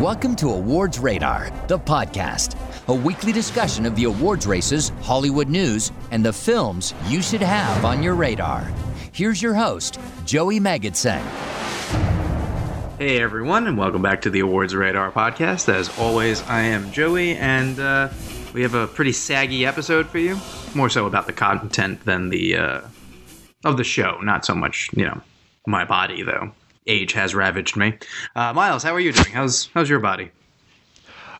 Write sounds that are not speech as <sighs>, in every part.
Welcome to Awards Radar, the podcast, a weekly discussion of the awards races, Hollywood news, and the films you should have on your radar. Here's your host, Joey Magidson. Hey everyone, and welcome back to the Awards Radar podcast. As always, I am Joey, and uh, we have a pretty saggy episode for you. More so about the content than the uh, of the show, not so much you know my body though. Age has ravaged me. Uh, Miles, how are you doing? How's how's your body?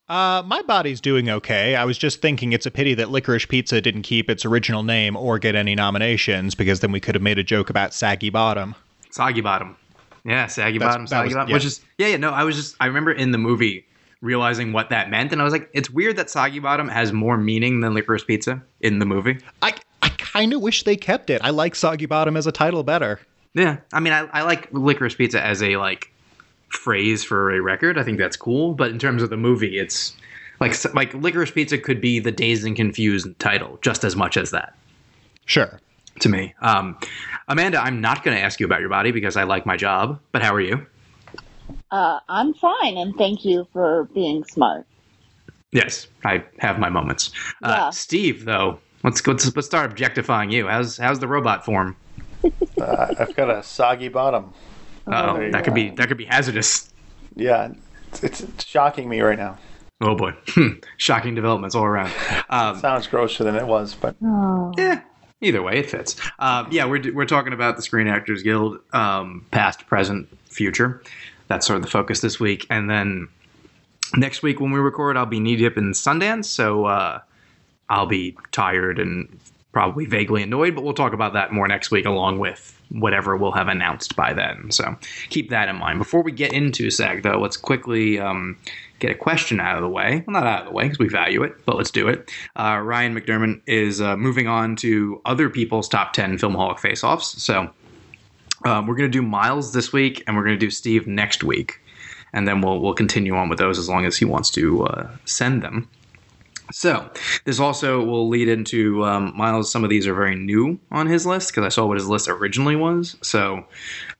Uh, my body's doing okay. I was just thinking it's a pity that Licorice Pizza didn't keep its original name or get any nominations, because then we could have made a joke about Saggy Bottom. Soggy bottom. Yeah, saggy That's- bottom, saggy was- bottom. yeah. Which is yeah, yeah. No, I was just I remember in the movie realizing what that meant, and I was like, it's weird that soggy bottom has more meaning than licorice pizza in the movie. I I kind of wish they kept it. I like Soggy Bottom as a title better. Yeah, I mean, I, I like licorice pizza as a like phrase for a record. I think that's cool, but in terms of the movie, it's like like licorice pizza could be the dazed and confused title just as much as that Sure. to me. Um, Amanda, I'm not going to ask you about your body because I like my job. But how are you? Uh, I'm fine, and thank you for being smart. Yes, I have my moments. Uh, Yeah. Steve, though, let's let's let's start objectifying you. How's how's the robot form? Uh, I've got a soggy bottom. Oh, that could go. be that could be hazardous. Yeah, it's, it's, it's shocking me right now. Oh boy, shocking developments all around. Um, Sounds grosser than it was, but Yeah. Either way, it fits. Um, yeah, we're, we're talking about the Screen Actors Guild, um, past, present, future. That's sort of the focus this week. And then next week when we record, I'll be knee deep in Sundance. So uh, I'll be tired and probably vaguely annoyed, but we'll talk about that more next week along with whatever we'll have announced by then. So keep that in mind. Before we get into SAG, though, let's quickly um, get a question out of the way. Well, not out of the way because we value it, but let's do it. Uh, Ryan McDermott is uh, moving on to other people's top 10 Filmaholic face offs. So um, we're going to do Miles this week and we're going to do Steve next week. And then we'll, we'll continue on with those as long as he wants to uh, send them. So this also will lead into um, Miles. Some of these are very new on his list because I saw what his list originally was. So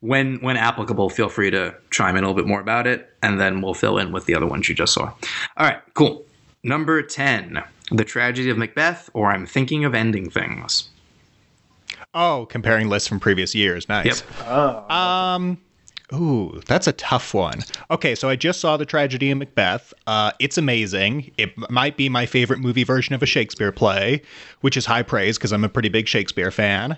when when applicable, feel free to chime in a little bit more about it, and then we'll fill in with the other ones you just saw. All right, cool. Number ten, The Tragedy of Macbeth, or I'm Thinking of Ending Things. Oh, comparing lists from previous years. Nice. Yep. oh, Um, ooh, that's a tough one. Okay, so I just saw the tragedy of Macbeth. Uh, it's amazing. It might be my favorite movie version of a Shakespeare play, which is high praise because I'm a pretty big Shakespeare fan.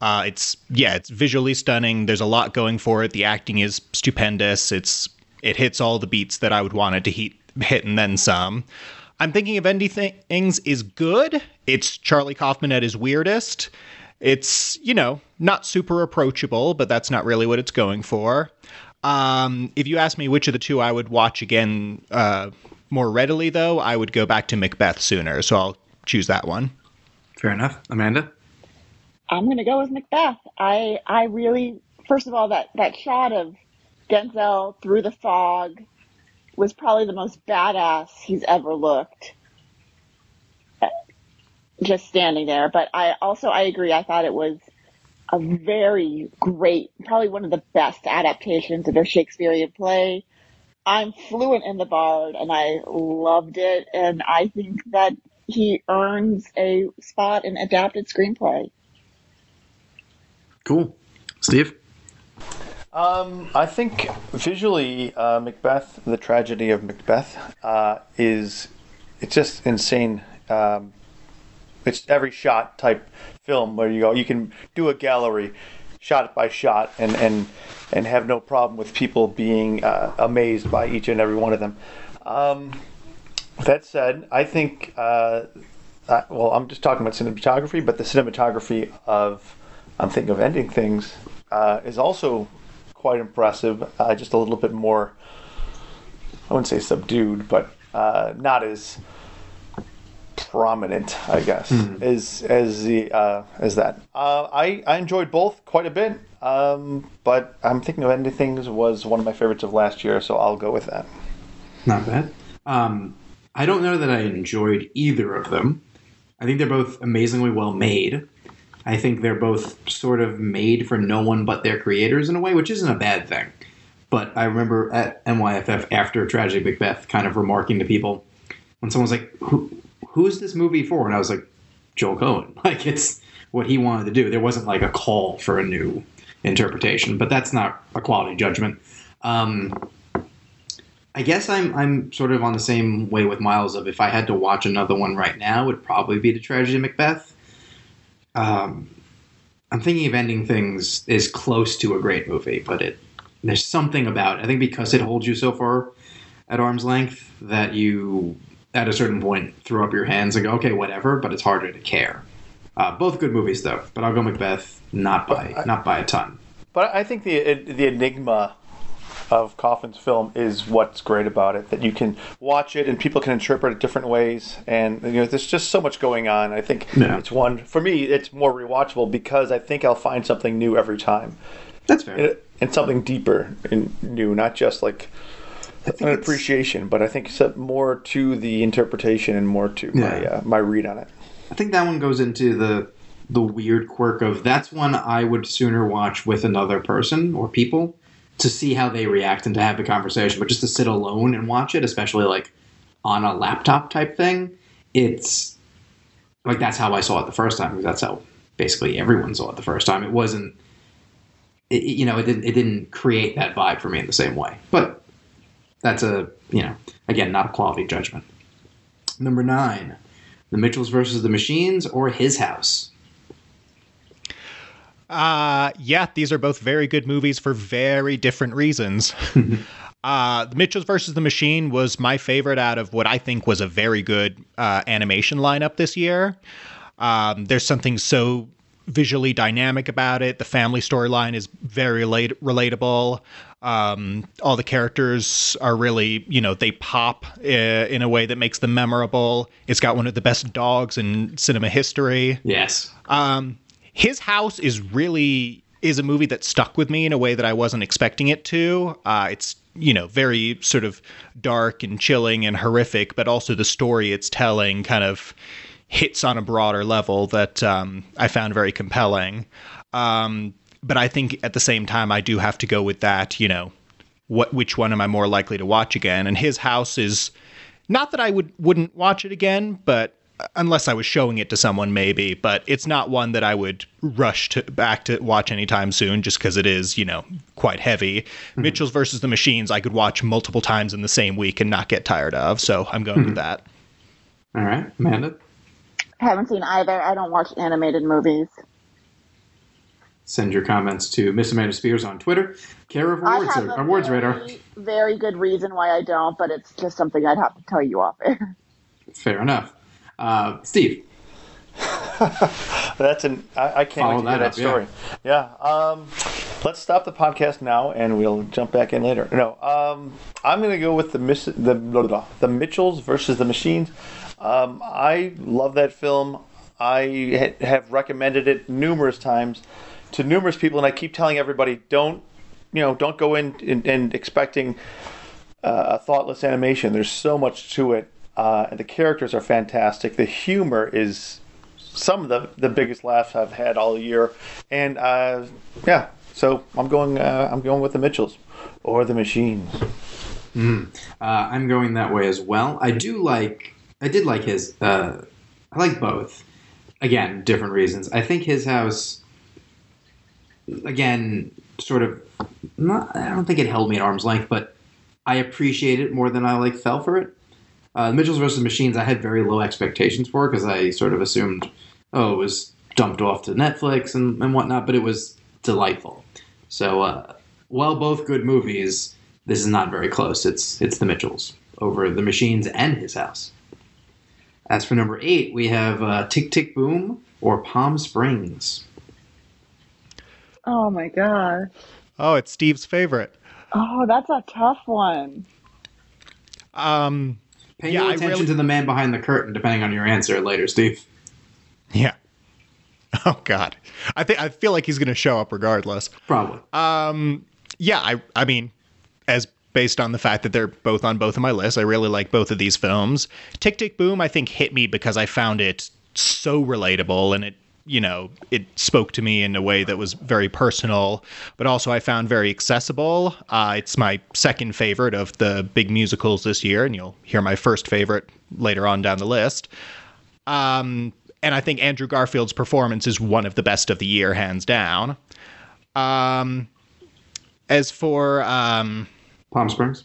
Uh, it's yeah, it's visually stunning. There's a lot going for it. The acting is stupendous. It's it hits all the beats that I would want it to hit, hit and then some. I'm thinking of Ending Things is good. It's Charlie Kaufman at his weirdest. It's, you know, not super approachable, but that's not really what it's going for. Um, if you ask me which of the two I would watch again uh, more readily, though, I would go back to Macbeth sooner, so I'll choose that one. Fair enough, Amanda. I'm going to go with Macbeth. I I really, first of all, that that shot of Denzel through the fog was probably the most badass he's ever looked. Just standing there, but I also I agree. I thought it was a very great, probably one of the best adaptations of a Shakespearean play. I'm fluent in the Bard, and I loved it, and I think that he earns a spot in adapted screenplay. Cool, Steve. Um, I think visually, uh, Macbeth, the tragedy of Macbeth, uh, is it's just insane. Um, it's every shot type film where you go, you can do a gallery, shot by shot, and and and have no problem with people being uh, amazed by each and every one of them. Um, that said, I think. Uh, well, I'm just talking about cinematography, but the cinematography of I'm thinking of ending things uh, is also quite impressive. Uh, just a little bit more, I wouldn't say subdued, but uh, not as prominent, I guess, as as the uh, as that. Uh, I I enjoyed both quite a bit, um, but I'm thinking of ending things was one of my favorites of last year, so I'll go with that. Not bad. Um, I don't know that I enjoyed either of them. I think they're both amazingly well made. I think they're both sort of made for no one but their creators in a way, which isn't a bad thing. But I remember at NYFF after Tragedy Macbeth kind of remarking to people when someone was like, Who, who's this movie for? And I was like, Joel Coen. <laughs> Like, it's what he wanted to do. There wasn't like a call for a new interpretation, but that's not a quality judgment. Um, I guess I'm I'm sort of on the same way with Miles of if I had to watch another one right now, it would probably be the Tragedy of Macbeth. Um, I'm thinking of ending things is close to a great movie, but it there's something about it. I think because it holds you so far at arm's length that you at a certain point throw up your hands and go, okay, whatever, but it's harder to care. Uh, both good movies though, but I'll go Macbeth not by I, not by a ton. But I think the the enigma of Kaufman's film is what's great about it that you can watch it and people can interpret it different ways and you know there's just so much going on i think yeah. it's one for me it's more rewatchable because i think i'll find something new every time that's fair and, and something deeper and new not just like an appreciation but i think it's more to the interpretation and more to yeah. my uh, my read on it i think that one goes into the the weird quirk of that's one I would sooner watch with another person or people to see how they react and to have the conversation, but just to sit alone and watch it, especially like on a laptop type thing, it's like that's how I saw it the first time because that's how basically everyone saw it the first time. It wasn't, it, you know, it didn't it didn't create that vibe for me in the same way. But that's a you know again not a quality judgment. Number nine, the Mitchells versus the Machines or His House. Uh, yeah, these are both very good movies for very different reasons. <laughs> uh, the Mitchells versus the Machine was my favorite out of what I think was a very good uh, animation lineup this year. Um, there's something so visually dynamic about it. The family storyline is very relate- relatable. Um, all the characters are really, you know, they pop uh, in a way that makes them memorable. It's got one of the best dogs in cinema history. Yes. Um, his house is really is a movie that stuck with me in a way that I wasn't expecting it to. Uh, it's you know very sort of dark and chilling and horrific, but also the story it's telling kind of hits on a broader level that um, I found very compelling. Um, but I think at the same time, I do have to go with that. You know, what which one am I more likely to watch again? And his house is not that I would wouldn't watch it again, but unless I was showing it to someone, maybe. But it's not one that I would rush to back to watch anytime soon, just because it is, you know, quite heavy. Mm-hmm. Mitchell's versus the Machines, I could watch multiple times in the same week and not get tired of. So I'm going mm-hmm. with that. All right, Amanda. I haven't seen either. I don't watch animated movies. Send your comments to Miss Amanda Spears on Twitter. Care of Awards, awards very, Radar. Very good reason why I don't, but it's just something I'd have to tell you off air. Fair enough. Uh, Steve. <laughs> That's an. I, I can't Follow wait to hear that, story. Yeah. yeah um, let's stop the podcast now, and we'll jump back in later. No. Um, I'm going to go with the Miss, the blah, blah, the Mitchells versus the Machines. Um, I love that film. I ha- have recommended it numerous times to numerous people, and I keep telling everybody, don't you know, don't go in and, expecting uh, a thoughtless animation. There's so much to it uh, the characters are fantastic. The humor is some of the, the biggest laughs I've had all year, and uh, yeah, so I'm going uh, I'm going with the Mitchells or the Machines. Mm. I'm going that way as well. I do like I did like his uh, I like both. Again, different reasons. I think his house again sort of not I don't think it held me at arm's length, but I appreciate it more than I like fell for it. Uh, Mitchells versus Machines, I had very low expectations for because I sort of assumed, oh, it was dumped off to Netflix and, and whatnot, but it was delightful. So, uh, while both good movies, this is not very close. It's it's the Mitchells over the Machines and His House. As for number eight, we have uh, Tick Tick Boom or Palm Springs. Oh my god. Oh, it's Steve's favorite. Oh, that's a tough one. Um, Pay yeah, no attention really... to the man behind the curtain, depending on your answer later, Steve. Yeah. <laughs> Oh God, I think I feel like he's going to show up regardless. Probably. Um. Yeah. I. I mean, as based on the fact that they're both on both of my lists, I really like both of these films. Tick Tick Boom, I think, hit me because I found it so relatable and it you know, it spoke to me in a way that was very personal, but also I found very accessible. Uh, it's my second favorite of the big musicals this year, and you'll hear my first favorite later on down the list. Um, and I think Andrew Garfield's performance is one of the best of the year, hands down. Um, as for um, Palm Springs.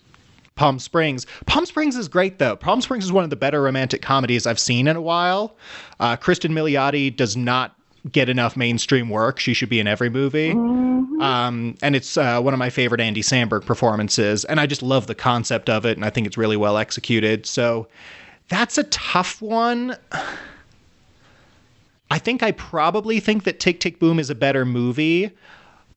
Palm Springs. Palm Springs is great though. Palm Springs is one of the better romantic comedies I've seen in a while. Uh, Kristen Milioti does not get enough mainstream work. She should be in every movie. Um, and it's uh, one of my favorite Andy Samberg performances. And I just love the concept of it, and I think it's really well executed. So that's a tough one. I think I probably think that Tick Tick Boom is a better movie,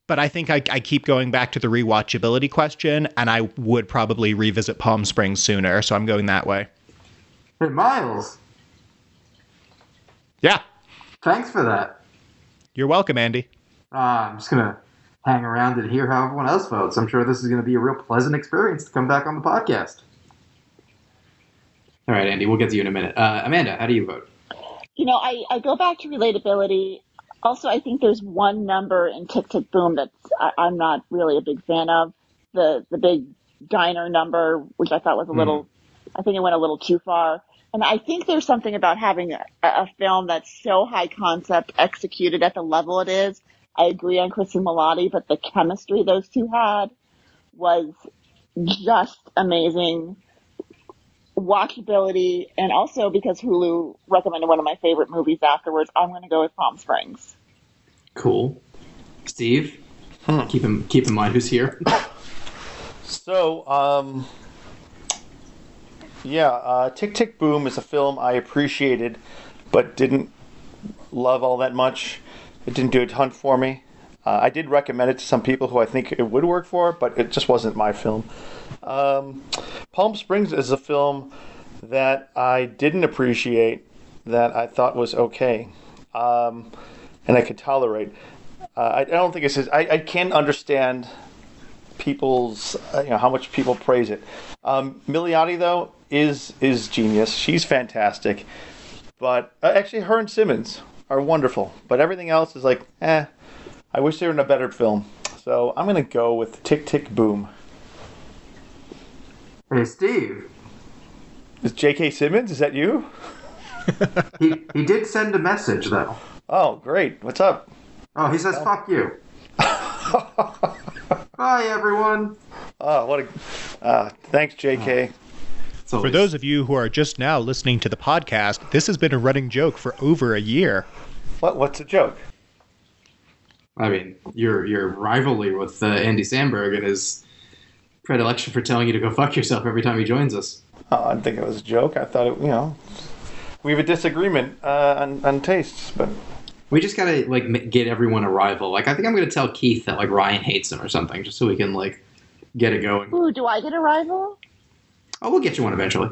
but I think I, I keep going back to the rewatchability question, and I would probably revisit Palm Springs sooner. So I'm going that way. Hey, Miles. Yeah, Thanks for that. you're welcome, Andy. Uh, I'm just gonna hang around and hear how everyone else votes. I'm sure this is gonna be a real pleasant experience to come back on the podcast. All right, Andy, we'll get to you in a minute. Uh, Amanda, how do you vote? You know, I, I go back to relatability. Also, I think there's one number in Tick Tick Boom that I'm not really a big fan of. The the big diner number, which I thought was a hmm. little, I think it went a little too far. And I think there's something about having a, a film that's so high concept executed at the level it is. I agree on Kristen Milioti, but the chemistry those two had was just amazing. Watchability, and also because Hulu recommended one of my favorite movies afterwards, I'm going to go with Palm Springs. Cool. Steve, keep in keep in mind who's here. So, um, yeah, uh, Tick Tick Boom is a film I appreciated, but didn't love all that much. It didn't do a ton for me. Uh, I did recommend it to some people who I think it would work for, but it just wasn't my film. Um, Palm Springs is a film that I didn't appreciate, that I thought was okay, um, and I could tolerate. Uh, I, I don't think it's. I, I can understand people's uh, you know how much people praise it. Um, Milioti though is is genius. She's fantastic, but uh, actually her and Simmons are wonderful. But everything else is like, eh. I wish they were in a better film. So I'm gonna go with Tick Tick Boom. hey, Steve. Is J.K. Simmons? Is that you? <laughs> He he did send a message though. Oh, great. What's up? Oh, he says fuck you. <laughs> Bye, everyone. Oh, what a. Uh, thanks, J.K. It's For those of you who are just now listening to the podcast, this has been a running joke for over a year. What? What's a joke? I mean, your your rivalry with uh, Andy Samberg and his predilection for telling you to go fuck yourself every time he joins us. Oh, I didn't think it was a joke. I thought it. You know, we have a disagreement uh, on, on tastes, but We just gotta like get everyone a rival. Like, I think I'm gonna tell Keith that like Ryan hates him or something, just so we can like get it going. Ooh, do I get a rival? Oh, we'll get you one eventually.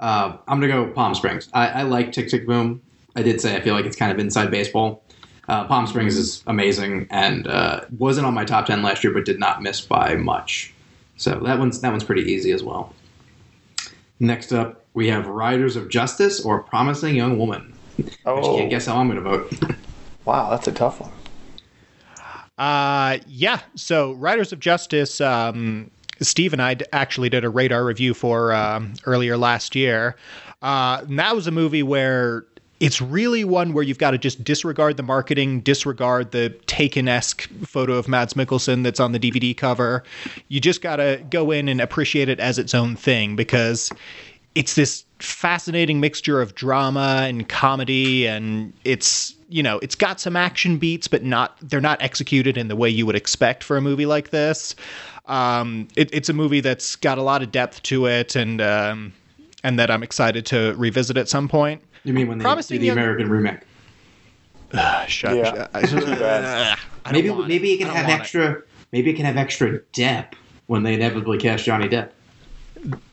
Uh, I'm gonna go Palm Springs. I, I like Tick Tick Boom. I did say I feel like it's kind of inside baseball. Uh, Palm Springs is amazing and uh, wasn't on my top ten last year, but did not miss by much. So that one's that one's pretty easy as well. Next up, we have Riders of Justice or Promising Young Woman. I oh, can't guess how I'm gonna vote. wow, that's a tough one. Uh, yeah. So, Riders of Justice. Um, Steve and I d- actually did a radar review for um, earlier last year. Uh, and that was a movie where it's really one where you've got to just disregard the marketing, disregard the Taken esque photo of Mads Mikkelsen that's on the DVD cover. You just got to go in and appreciate it as its own thing because it's this fascinating mixture of drama and comedy and it's you know it's got some action beats but not they're not executed in the way you would expect for a movie like this um, it, it's a movie that's got a lot of depth to it and um, and that i'm excited to revisit at some point You mean when they Promising do the Young- American remake? shut, Yeah. shut- <laughs> Too. I <laughs> Maybe maybe it. it can have want it. extra. Maybe it can have extra depth when they inevitably cast Johnny Depp.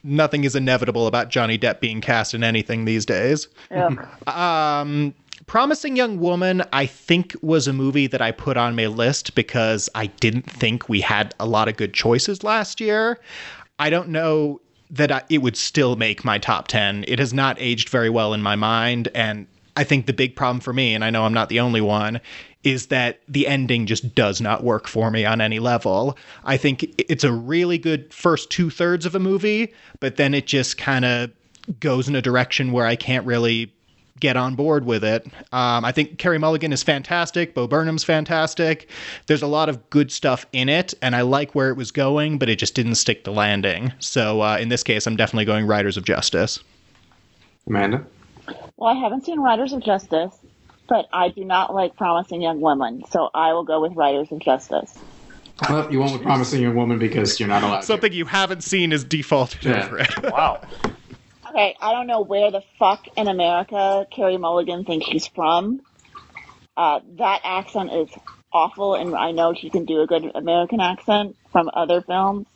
Nothing is inevitable about johnny depp being cast in anything these days Yeah. Um, Promising Young Woman, I think, was a movie that I put on my list because I didn't think we had a lot of good choices last year. I don't know that I, it would still make my top 10. It has not aged very well in my mind, and I think the big problem for me, and I know I'm not the only one, is that the ending just does not work for me on any level. I think it's a really good first two thirds of a movie, but then it just kind of goes in a direction where I can't really get on board with it. Um, I think Carey Mulligan is fantastic. Bo Burnham's fantastic. There's a lot of good stuff in it, and I like where it was going, but it just didn't stick the landing. So uh, in this case, I'm definitely going Riders of Justice. Amanda? Well, I haven't seen Riders of Justice, but I do not like Promising Young Women, so I will go with Riders of Justice. Well, you went with Promising Young Woman because you're not allowed Something you haven't seen is defaulted Yeah. over it. <laughs> <laughs> Wow. Okay, I don't know where the fuck in America Carey Mulligan thinks she's from. Uh, that accent is awful, and I know she can do a good American accent from other films.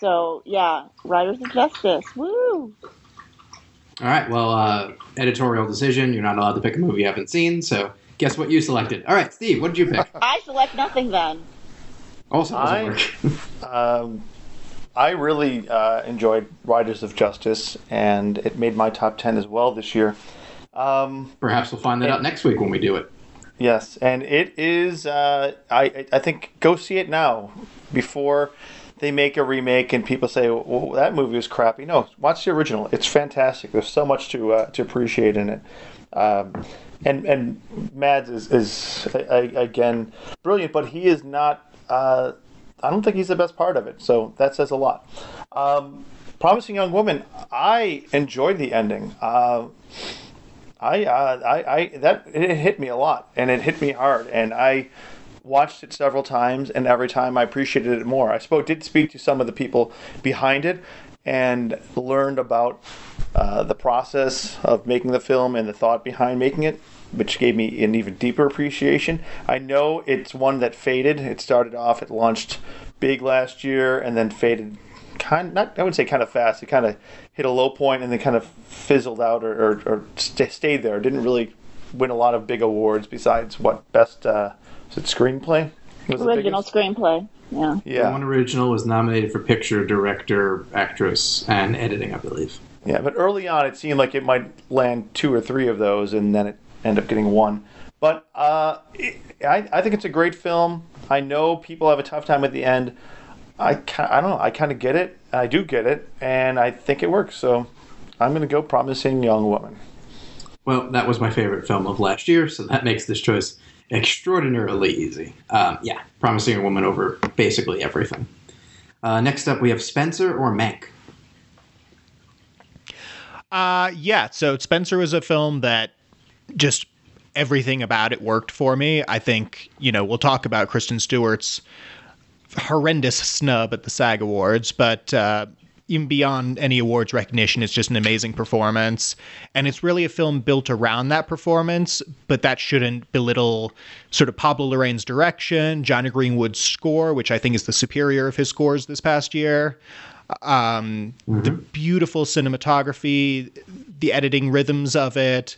So yeah, Riders of Justice, woo! All right. Well, uh, editorial decision. You're not allowed to pick a movie you haven't seen. So, guess what you selected? All right, Steve. What did you pick? <laughs> I select nothing then. Also, doesn't I- work. <laughs> Um, I really uh, enjoyed Riders of Justice, and it made my top 10 as well this year. Um, Perhaps we'll find that out next week when we do it. yes, and it is, uh, I, I think, go see it now before they make a remake and people say, well, that movie was crappy. No, watch the original. It's fantastic. There's so much to, uh, to appreciate in it. Um, and and Mads is, is a- a- again brilliant, but he is not. Uh, I don't think he's the best part of it. So that says a lot. Um, Promising Young Woman. I enjoyed the ending. Uh, I, uh, I, I that it hit me a lot, and it hit me hard, and I watched it several times, and every time I appreciated it more. I spoke, did speak to some of the people behind it, and learned about uh, the process of making the film and the thought behind making it, which gave me an even deeper appreciation. I know it's one that faded. It started off, it launched big last year, and then faded kind not I would say kind of fast. It kind of hit a low point and then kind of fizzled out or, or, or st- stayed there. It didn't really win a lot of big awards besides what best uh, was it screenplay? Was Original screenplay. Yeah. The Yeah, one original was nominated for picture, director, actress, and editing, I believe. yeah. But early on, it seemed like it might land two or three of those, and then it ended up getting one. But uh, it, I, I think it's a great film. I know people have a tough time at the end. I, I don't know. I kind of get it. I do get it, and I think it works. So I'm going to go Promising Young Woman. Well, that was my favorite film of last year, so that makes this choice extraordinarily easy. Um, yeah, Promising a Woman over basically everything. Uh, next up, we have Spencer or Mank. Uh, yeah. So Spencer was a film that just everything about it worked for me. I think you know we'll talk about Kristen Stewart's horrendous snub at the SAG Awards, but uh, even beyond any awards recognition, it's just an amazing performance, and it's really a film built around that performance. But that shouldn't belittle sort of Pablo Larraín's direction, Jonny Greenwood's score, which I think is the superior of his scores this past year um, the beautiful cinematography, the editing rhythms of it.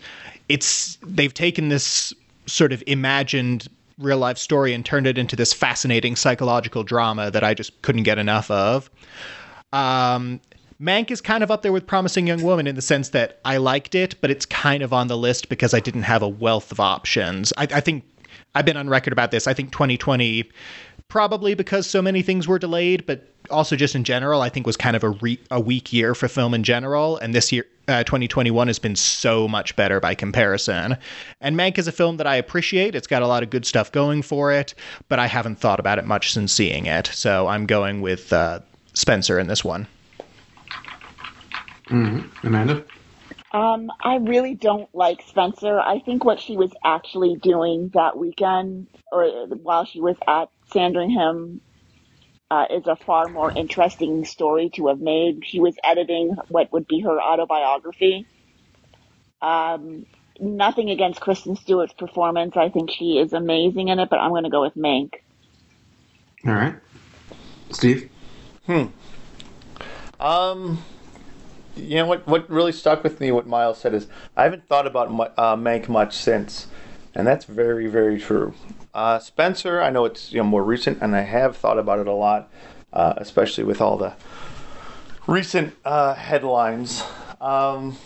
It's they've taken this sort of imagined real life story and turned it into this fascinating psychological drama that I just couldn't get enough of. Um, Mank is kind of up there with Promising Young Woman in the sense that I liked it, but it's kind of on the list because I didn't have a wealth of options. I, I think I've been on record about this. I think 2020, probably because so many things were delayed, but also just in general, I think was kind of a, re- a weak year for film in general. And this year, uh, 2021 has been so much better by comparison. And Mank is a film that I appreciate. It's got a lot of good stuff going for it, but I haven't thought about it much since seeing it. So I'm going with uh, Spencer in this one. Amanda? Um, I really don't like Spencer. I think what she was actually doing that weekend, or while she was at Sandringham, uh, is a far more interesting story to have made. She was editing what would be her autobiography. Um, nothing against Kristen Stewart's performance. I think she is amazing in it, but I'm going to go with Mank. All right. Steve? Um, you know what? What really stuck with me, what Miles said, is I haven't thought about uh, Mank much since, and that's very, very true. Uh, Spencer, I know it's you know more recent, and I have thought about it a lot, uh, especially with all the recent uh, headlines. Um,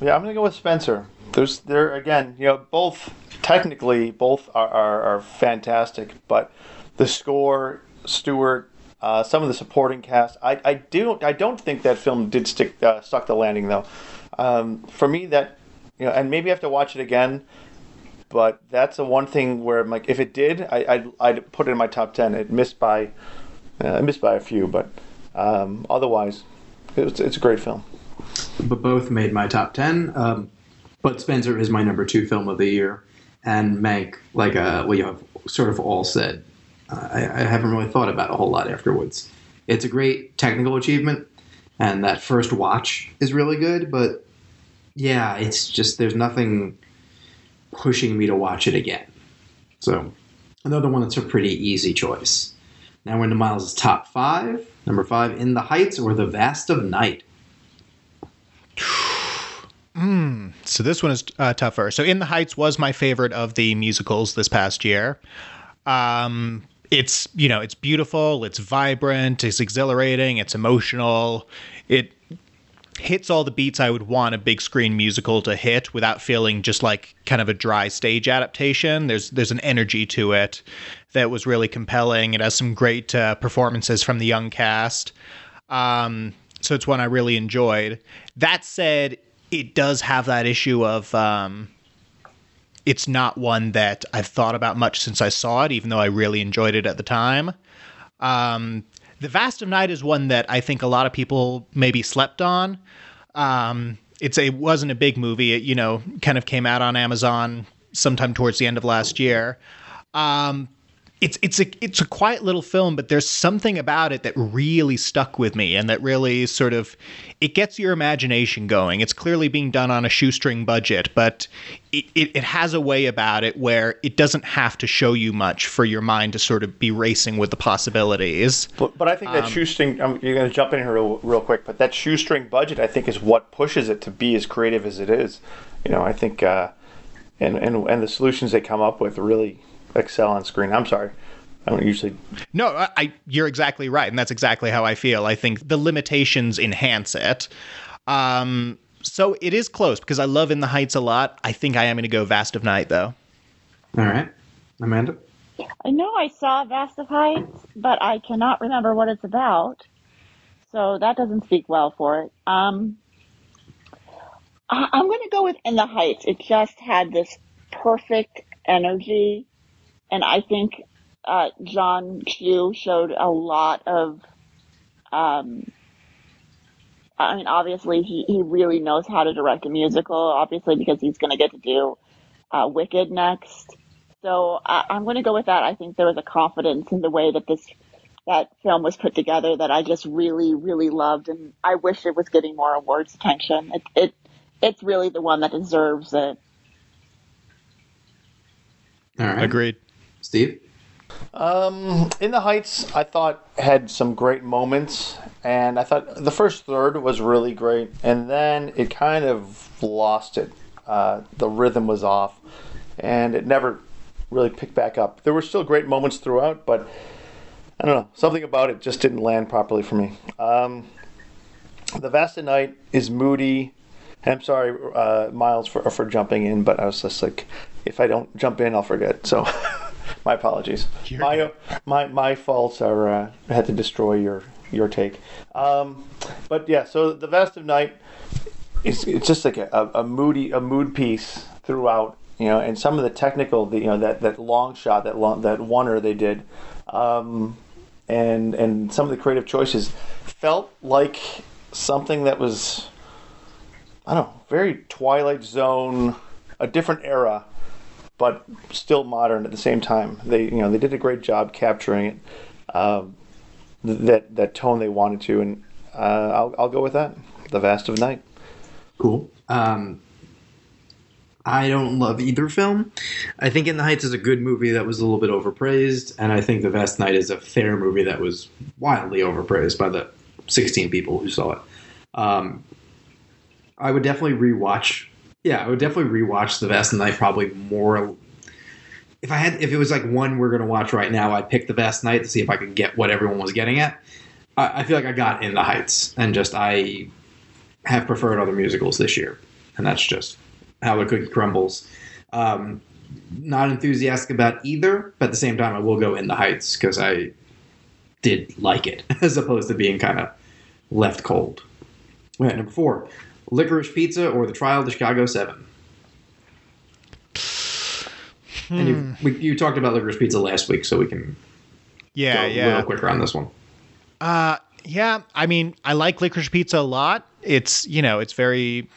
yeah, I'm gonna go with Spencer. there's there again, you know, both technically both are, are, are fantastic, but the score, Stewart, uh, some of the supporting cast, I, I do I don't think that film did stick uh, stuck the landing though. Um, for me, that you know, and maybe I have to watch it again. But that's the one thing where, like, if it did, I, I'd, I'd put it in my top ten. It missed by, uh, it missed by a few, but um, otherwise, it's, it's a great film. But both made my top ten. Um, but Spencer is my number two film of the year, and Mank, like uh, well, you have sort of all said. I, I haven't really thought about a whole lot afterwards. It's a great technical achievement, and that first watch is really good. But yeah, it's just there's nothing pushing me to watch it again. So another one that's a pretty easy choice. Now we're into Miles' top five. Number five, In the Heights or The Vast of Night. So this one is uh, tougher. So In the Heights was my favorite of the musicals this past year. Um, it's you know it's beautiful, it's vibrant, it's exhilarating, it's emotional. It hits all the beats I would want a big screen musical to hit without feeling just like kind of a dry stage adaptation. There's there's an energy to it that was really compelling. It has some great uh, performances from the young cast. Um, so it's one I really enjoyed. That said, it does have that issue of um, it's not one that I've thought about much since I saw it, even though I really enjoyed it at the time. Um, the Vast of Night is one that I think a lot of people maybe slept on. Um, it's a, it wasn't a big movie. It, you know, kind of came out on Amazon sometime towards the end of last year. Um, it's it's a it's a quiet little film, but there's something about it that really stuck with me, and that really sort of it gets your imagination going. It's clearly being done on a shoestring budget, but it, it, it has a way about it where it doesn't have to show you much for your mind to sort of be racing with the possibilities. But, but I think that shoestring, um, you're going to jump in here real, real quick, but that shoestring budget, I think, is what pushes it to be as creative as it is. You know, I think, uh, and, and, and the solutions they come up with really excel on screen. I'm sorry. I don't usually. No, I, I you're exactly right, and that's exactly how I feel. I think the limitations enhance it. Um, so it is close because I love In the Heights a lot. I think I am going to go Vast of Night though. All right, Amanda. I know I saw Vast of Heights, but I cannot remember what it's about. So that doesn't speak well for it. Um, I, I'm going to go with In the Heights. It just had this perfect energy. And I think uh, Jon Chu showed a lot of. Um, I mean, obviously, he, he really knows how to direct a musical, obviously, because he's going to get to do uh, Wicked next. So I, I'm going to go with that. I think there was a confidence in the way that this that film was put together that I just really, really loved, and I wish it was getting more awards attention. It, it it's really the one that deserves it. All right, Agreed. Steve. Um, In the Heights, I thought had some great moments, and I thought the first third was really great, and then it kind of lost it. Uh, the rhythm was off, and it never really picked back up. There were still great moments throughout, but I don't know, something about it just didn't land properly for me. Um, the Vasta Night is moody. I'm sorry, uh, Miles, for for jumping in, but I was just like, if I don't jump in, I'll forget. So, <laughs> my apologies. You're my good. my my faults are uh, I had to destroy your your take. Um, but yeah, so the Vast of Night is it's just like a, a, a moody a mood piece throughout. You know, and some of the technical, the, you know, that, that long shot, that long, that oner they did, um, and and some of the creative choices felt like something that was I don't know, very Twilight Zone, a different era, but still modern at the same time. They, you know, they did a great job capturing it, um, th- that that tone they wanted to, and uh, I'll I'll go with that. The Vast of Night. Cool. Um, I don't love either film. I think In the Heights is a good movie that was a little bit overpraised, and I think The Vast Night is a fair movie that was wildly overpraised by the 16 people who saw it. Um, I would definitely rewatch. Yeah, I would definitely rewatch The Vast Night probably more. If I had, if it was like one we're gonna watch right now, I'd pick The Vast Night to see if I could get what everyone was getting at. I, I feel like I got In the Heights, and just I have preferred other musicals this year, and that's just how the cookie crumbles. Um, not enthusiastic about either, but at the same time, I will go in the heights because I did like it <laughs> as opposed to being kind of left cold. All right, number four, licorice pizza or the trial of the Chicago Seven. And you, we, you talked about licorice pizza last week, so we can Yeah, go a yeah. little quicker on this one. Uh, yeah. I mean, I like licorice pizza a lot. It's you know, it's very,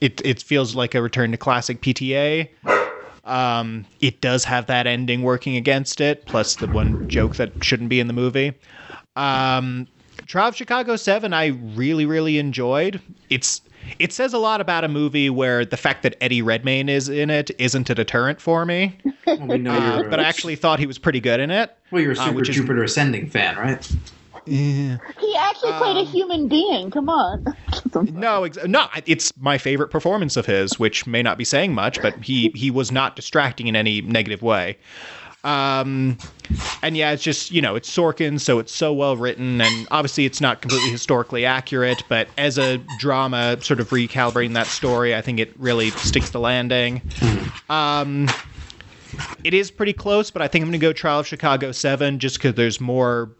it it feels like a return to classic PTA. Um, it does have that ending working against it, plus the one joke that shouldn't be in the movie. Um, Trial of Chicago Seven, I really really enjoyed. It's it says a lot about a movie where the fact that Eddie Redmayne is in it isn't a deterrent for me. Well, we know Uh, you're, but I actually thought he was pretty good in it. well, you're a uh, Super which is- Jupiter Ascending fan, right? Yeah. He actually played Um, a human being. Come on. <laughs> No, ex- no, it's my favorite performance of his, which may not be saying much, but he he was not distracting in any negative way. Um, and yeah, it's just you know it's Sorkin, so it's so well written, and obviously it's not completely historically accurate, but as a drama, sort of recalibrating that story, I think it really sticks the landing. Um, it is pretty close, but I think I'm going to go Trial of Chicago Seven, just because there's more,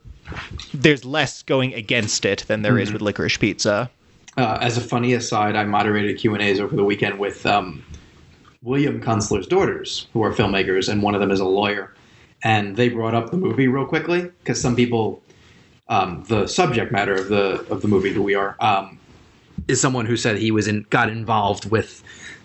there's less going against it than there is with Licorice Pizza. Uh, as a funny aside, I moderated Q and A's over the weekend with um, William Kunstler's daughters, who are filmmakers, and one of them is a lawyer. And they brought up the movie real quickly because some people, um, the subject matter of the of the movie, who we are, um, is someone who said he was in got involved with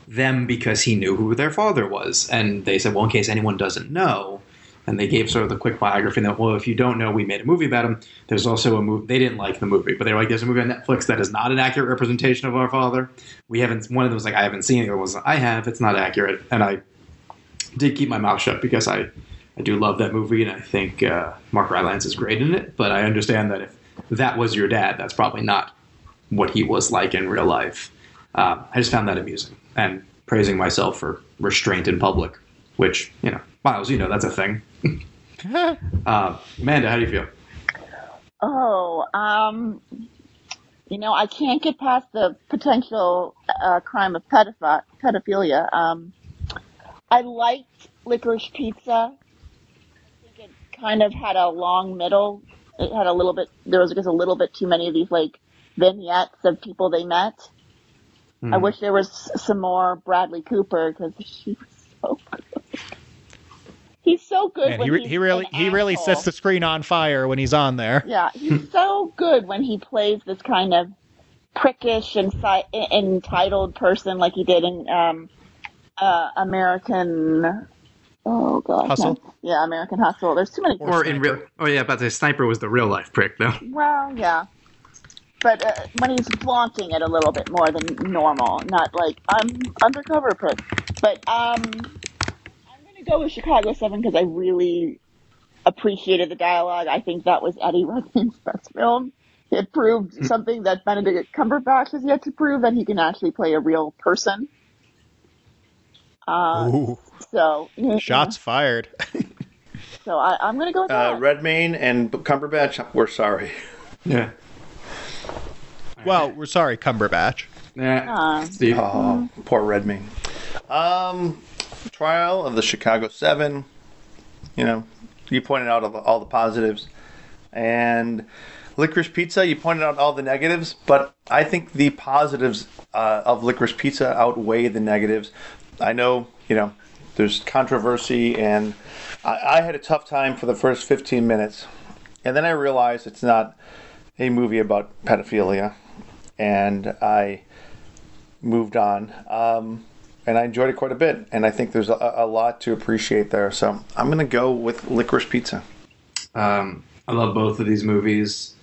them because he knew who their father was, and they said, well, in case anyone doesn't know. And they gave sort of the quick biography that, well, if you don't know, we made a movie about him. There's also a movie, they didn't like the movie, but they were like, there's a movie on Netflix that is not an accurate representation of our father. We haven't, one of them was like, I haven't seen it. The other was, I have, it's not accurate. And I did keep my mouth shut because I, I do love that movie and I think uh, Mark Rylance is great in it. But I understand that if that was your dad, that's probably not what he was like in real life. Uh, I just found that amusing and praising myself for restraint in public, which, you know, Miles, you know, that's a thing. <laughs> uh, Amanda, how do you feel? Oh, um, you know, I can't get past the potential uh, crime of pedophilia. Um, I liked Licorice Pizza. I think it kind of had a long middle. It had a little bit. There was just a little bit too many of these like vignettes of people they met. I wish there was some more Bradley Cooper because <laughs> he was so good. He's so good. Man, when he, re- he's he really he really sets the screen on fire when he's on there. Yeah, he's <laughs> so good when he plays this kind of prickish and si- entitled person like he did in um, uh, American. Oh God. Hustle? Yeah, American Hustle. There's too many. Or Or in real, oh yeah, about the Sniper was the real life prick though. Well, yeah. But uh, when he's flaunting it a little bit more than normal, not like I'm undercover prick. But um, I'm gonna go with Chicago Seven because I really appreciated the dialogue. I think that was Eddie <laughs> Redmayne's best film. It proved something that Benedict Cumberbatch has yet to prove that he can actually play a real person. Uh, Ooh, so shots fired. So I, I'm gonna go with Uh, that. Redmayne and Cumberbatch, we're sorry. Yeah. well, we're sorry, Cumberbatch. Yeah. Uh, Steve. Oh, poor Redmayne. Um, trial of the Chicago Seven. You know, you pointed out all the, all the positives, and licorice pizza. You pointed out all the negatives, but I think the positives uh, of licorice pizza outweigh the negatives. I know, you know, there's controversy, and I, I had a tough time for the first 15 minutes, and then I realized it's not a movie about pedophilia, and I moved on. Um, and I enjoyed it quite a bit, and I think there's a, a lot to appreciate there. So I'm gonna go with Licorice Pizza. Um, I love both of these movies.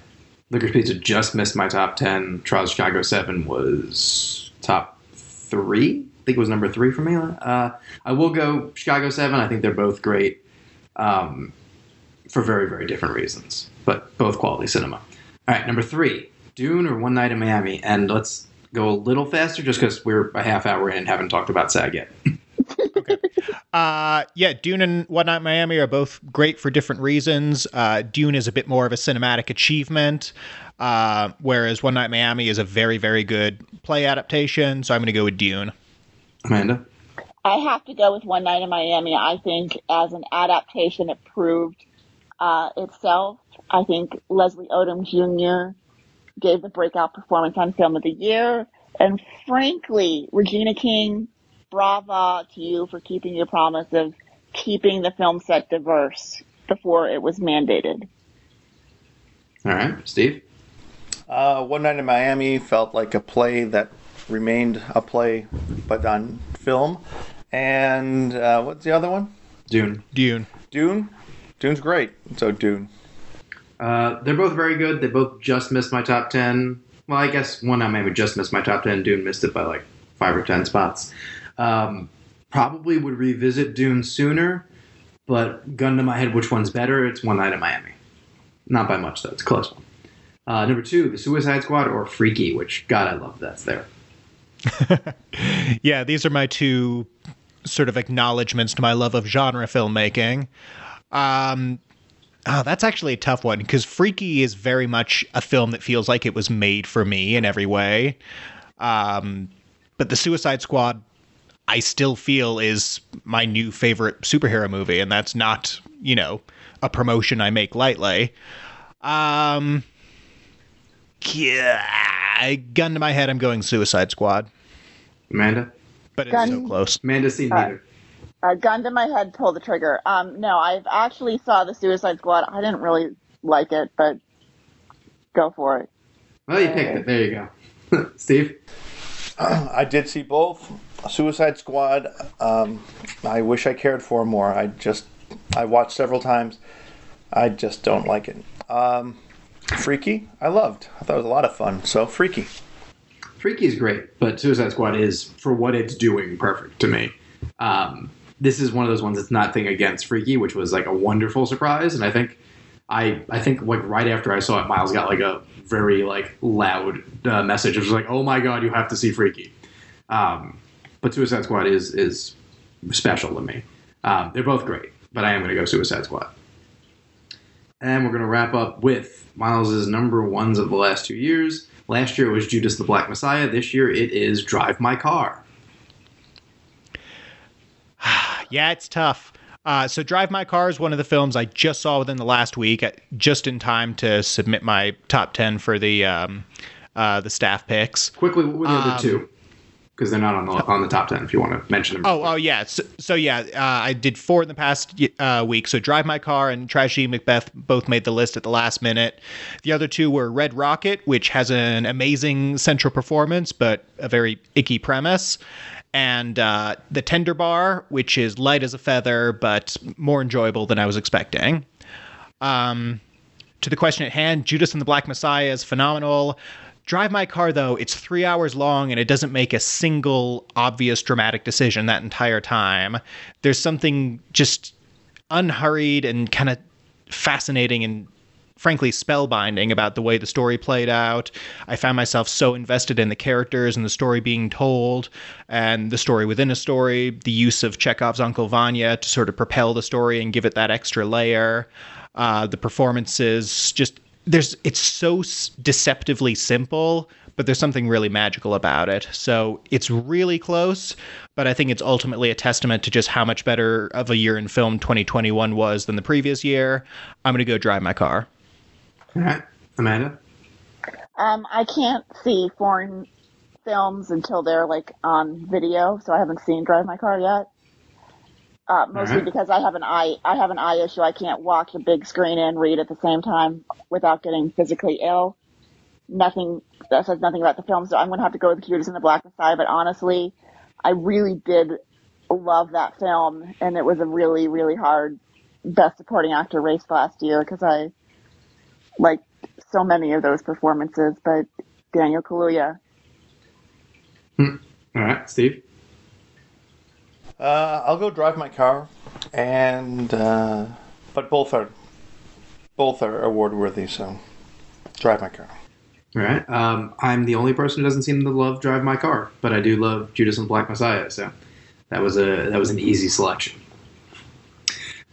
Licorice Pizza just missed my top 10. Trials Chicago 7 was top three. Think it was number three for me. Uh, I will go Chicago 7. I think they're both great um, for very, very different reasons, but both quality cinema. All right, number three Dune or One Night in Miami. And let's go a little faster just because we're a half hour in and haven't talked about SAG yet. <laughs> Okay. Uh, yeah, Dune and One Night in Miami are both great for different reasons. Uh, Dune is a bit more of a cinematic achievement, uh, whereas One Night Miami is a very, very good play adaptation. So I'm going to go with Dune. Amanda. I have to go with One Night in Miami. I think as an adaptation, it proved uh, itself. I think Leslie Odom Jr. gave the breakout performance on Film of the Year. And frankly, Regina King, bravo to you for keeping your promise of keeping the film set diverse before it was mandated. All right, Steve. Uh, One Night in Miami felt like a play that remained a play, but on film. And uh, what's the other one? Dune. Dune. Dune. Dune's great. So Dune. Uh, they're both very good. They both just missed my top ten. Well, I guess one I maybe just missed my top ten. Dune missed it by like five or ten spots. Um, probably would revisit Dune sooner, but gun to my head, which one's better? It's One Night in Miami. Not by much though. It's a close one. Uh, number two, The Suicide Squad or Freaky, which God I love that's there. <laughs> Yeah, these are my two sort of acknowledgments to my love of genre filmmaking. Um, oh, that's actually a tough one because Freaky is very much a film that feels like it was made for me in every way. Um, but The Suicide Squad, I still feel is my new favorite superhero movie, and that's not, you know, a promotion I make lightly. Um, yeah, gun to my head, I'm going Suicide Squad, Amanda. but it's so close. Amanda's seen Uh, neither. Uh, gun to my head, pull the trigger. Um, no, I've actually saw the Suicide Squad. I didn't really like it, but go for it. Well, you picked it. There you go. <laughs> Steve. <clears throat> I did see both. Suicide Squad. Um, I wish I cared for more. I just I watched several times. I just don't like it. Um, Freaky. I loved. I thought it was a lot of fun. So Freaky. Freaky is great, but Suicide Squad is, for what it's doing, perfect to me. Um, this is one of those ones that's nothing against Freaky, which was like a wonderful surprise, and I think, I I think like right after I saw it, Miles got like a very like loud uh, message. It was like, "Oh my god, you have to see Freaky." Um, but Suicide Squad is is special to me. Um, they're both great, but I am going to go Suicide Squad. And we're going to wrap up with Miles's number ones of the last two years. Last year it was Judas the Black Messiah. This year it is Drive My Car. <sighs> Yeah, it's tough. Uh, so, Drive My Car is one of the films I just saw within the last week, just in time to submit my top ten for the um, uh, the staff picks. Quickly, what were the Um, other two? Because they're not on the on the top ten. If you want to mention them. Oh, oh yeah. So, so yeah, uh, I did four in the past uh, week. So, Drive My Car and Tragedy Macbeth both made the list at the last minute. The other two were Red Rocket, which has an amazing central performance but a very icky premise, and uh, The Tender Bar, which is light as a feather but more enjoyable than I was expecting. Um, to the question at hand, Judas and the Black Messiah is phenomenal. Drive My Car, though, it's three hours long and it doesn't make a single obvious dramatic decision that entire time. There's something just unhurried and kind of fascinating and frankly spellbinding about the way the story played out. I found myself so invested in the characters and the story being told and the story within a story, the use of Chekhov's Uncle Vanya to sort of propel the story and give it that extra layer. Uh, the performances just there's it's so deceptively simple but there's something really magical about it so it's really close but i think it's ultimately a testament to just how much better of a year in film 2021 was than the previous year i'm going to go drive my car All right, Amanda. Um, I can't see foreign films until they're like on video, so I haven't seen Drive My Car yet. Uh, mostly Alright. because I have an eye, I have an eye issue. I can't watch a big screen and read at the same time without getting physically ill. Nothing that says nothing about the film, so I'm going to have to go with Judas and the Black Messiah. But honestly, I really did love that film, and it was a really, really hard Best Supporting Actor race last year because I liked so many of those performances. But Daniel Kaluuya, All right, Steve. Uh, I'll go drive my car, and uh, but both are both are award worthy. So drive my car. All right. Um, I'm the only person who doesn't seem to love Drive My Car, but I do love Judas and Black Messiah. So that was a that was an easy selection.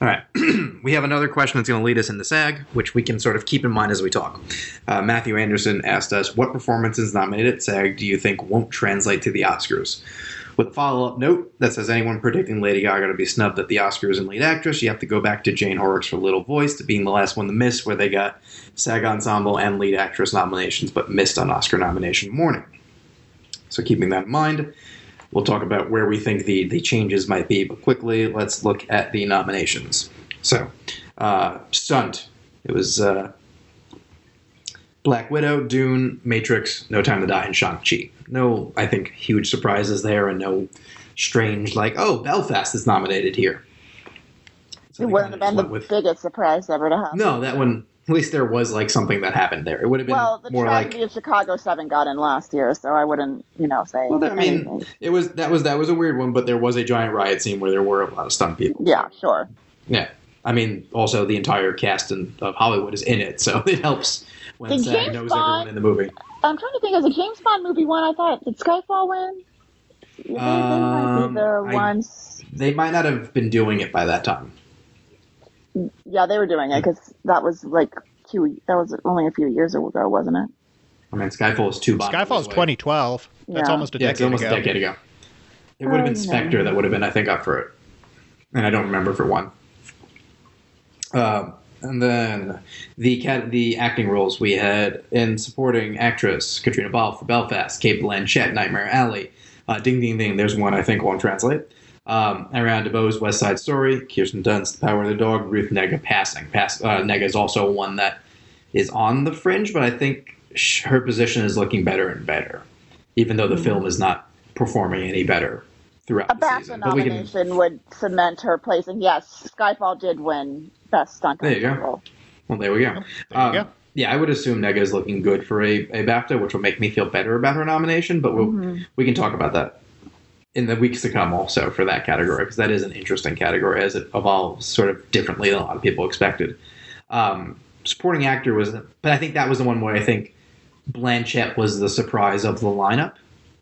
All right. <clears throat> we have another question that's going to lead us into SAG, which we can sort of keep in mind as we talk. Uh, Matthew Anderson asked us, "What performances nominated at SAG do you think won't translate to the Oscars?" With follow up note that says anyone predicting Lady Gaga to be snubbed at the Oscars and lead actress, you have to go back to Jane Horrocks for Little Voice to being the last one to miss, where they got SAG Ensemble and lead actress nominations, but missed on Oscar nomination morning. So keeping that in mind, we'll talk about where we think the, the changes might be. But quickly, let's look at the nominations. So, uh, Stunt. It was uh, Black Widow, Dune, Matrix, No Time to Die, and Shang-Chi. No, I think, huge surprises there, and no strange, like, oh, Belfast is nominated here. So It wouldn't have been the with- biggest surprise ever to happen. No, that one, at least there was, like, something that happened there. It would have been Well, the more tragedy like... of Chicago Seven got in last year, so I wouldn't, you know, say. Well, I mean, it was that was that was a weird one, but there was a giant riot scene where there were a lot of stunt people. yeah, sure. Yeah, I mean, also the entire cast in, of Hollywood is in it, so <laughs> it helps when Did SAG James knows Bond- everyone in the movie. I'm trying to think. As a James Bond movie one, I thought did Skyfall win? They, they might Um, be the I- They might not have been doing it by that time. Yeah, they were doing it because that was like two. That was only a few years ago, wasn't it? I mean, Skyfall is two. Bond Skyfall's movies away. 2012. That's Yeah. almost a Yeah, it's decade almost ago. a decade ago. It would have been no. Spectre that would have been, I think, up for it, and I don't remember for one. Um, and then the cat, the acting roles we had in supporting actress Caitríona Balfe for Belfast, Cate Blanchett, Nightmare Alley, uh, Ding Ding Ding. There's one I think won't translate. Um, Ariana DeBose, West Side Story, Kirsten Dunst, The Power of the Dog, Ruth Negga, Passing. Pass, uh, Negga is also one that is on the fringe, but I think sh- her position is looking better and better, even though the film is not performing any better throughout A the BAFTA season. But we can, nomination would cement her place, and yes, Skyfall did win Best Stunt. There you go. Ensemble. well, there we go. There you Um, go. Yeah, I would assume Negga is looking good for a, a BAFTA, which will make me feel better about her nomination. But we'll, Mm-hmm. we can talk about that in the weeks to come, also for that category, because that is an interesting category as it evolves sort of differently than a lot of people expected. Um, supporting actor was, but I think that was the one where I think Blanchett was the surprise of the lineup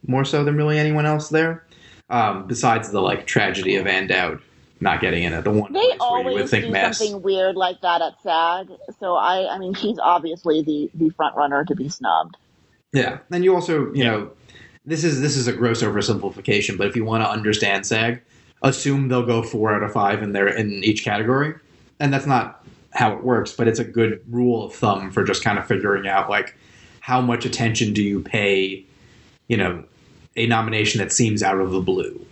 more so than really anyone else there. Um, besides the like tragedy of Ann Dowd not getting in at the one They place where you would always think do something weird like that at SAG. So I, I mean, she's obviously the the front runner to be snubbed. Yeah, and you also, you know, this is this is a gross oversimplification, but if you want to understand SAG, assume they'll go four out of five in their in each category, and that's not how it works, but it's a good rule of thumb for just kind of figuring out like how much attention do you pay, you know, a nomination that seems out of the blue.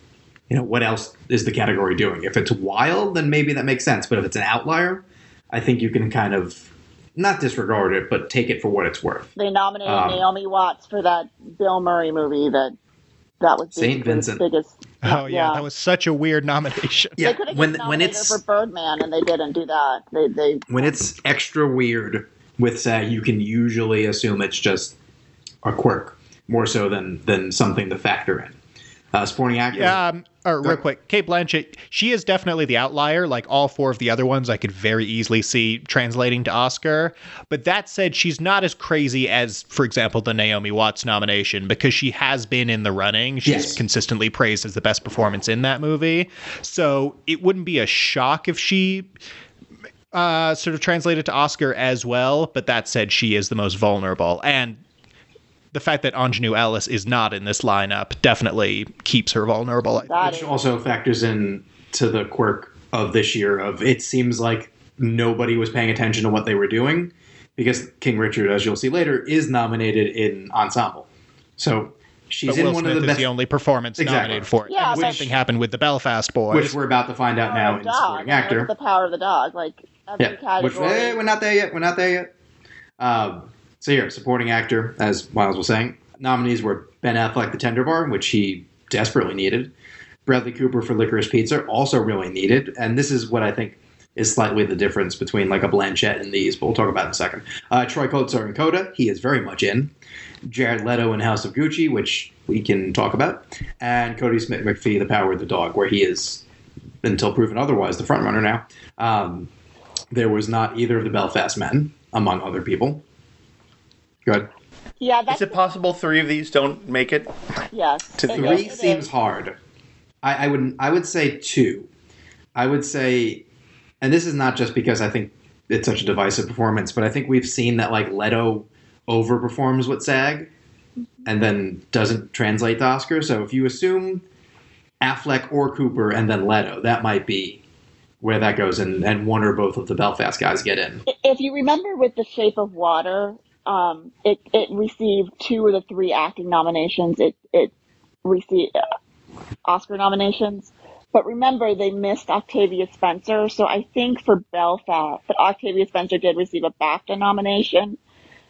You know, what else is the category doing? If it's wild, then maybe that makes sense, but if it's an outlier, I think you can kind of not disregard it, but take it for what it's worth. They nominated Um, Naomi Watts for that Bill Murray movie that that was Saint the Vincent. biggest. Oh yeah, that was such a weird nomination. Yeah, they could have when when it's for Birdman, and they didn't do that. They they when it's extra weird with SAG, you can usually assume it's just a quirk more so than than something to factor in. Uh, supporting actor. Yeah, um, or real quick, Cate Blanchett, she is definitely the outlier. Like all four of the other ones, I could very easily see translating to Oscar. But that said, she's not as crazy as, for example, the Naomi Watts nomination because she has been in the running. She's Yes. consistently praised as the best performance in that movie. So it wouldn't be a shock if she uh, sort of translated to Oscar as well. But that said, she is the most vulnerable. And the fact that Aunjanue Ellis is not in this lineup definitely keeps her vulnerable. That which is also factors in to the quirk of this year of it seems like nobody was paying attention to what they were doing because King Richard, as you'll see later, is nominated in ensemble. So she's But in Will one Smith of is the best, the only performance Exactly. nominated for it. Yeah, and the but- same thing happened with the Belfast Boys. which we're about to find out now in of dog. supporting I mean, actor. the power of the dog. Like every Yeah, which category. eh, we're not there yet. We're not there yet. Um, so here, supporting actor, as Miles was saying, nominees were Ben Affleck, The Tender Bar, which he desperately needed. Bradley Cooper for Licorice Pizza, also really needed. And this is what I think is slightly the difference between like a Blanchett and these, but we'll talk about in a second. Uh, Troy Kotsur in Coda, he is very much in. Jared Leto in House of Gucci, which we can talk about, and Kodi Smit-McPhee, The Power of the Dog, where he is, until proven otherwise, the front runner now. Um, there was not either of the Belfast men, among other people. Good. yeah, that's Is it possible three of these don't make it? yes. to It- Three it seems is. hard. I, I would I would say two. I would say, and this is not just because I think it's such a divisive performance, but I think we've seen that like Leto overperforms with SAG, and then doesn't translate to Oscar. So if you assume Affleck or Cooper and then Leto. That might be where that goes, and, and one or both of the Belfast guys get in. If you remember with The Shape of Water, um, it, it received two of the three acting nominations. It, it received uh, Oscar nominations. But remember, they missed Octavia Spencer. So I think for Belfast, but Octavia Spencer did receive a BAFTA nomination.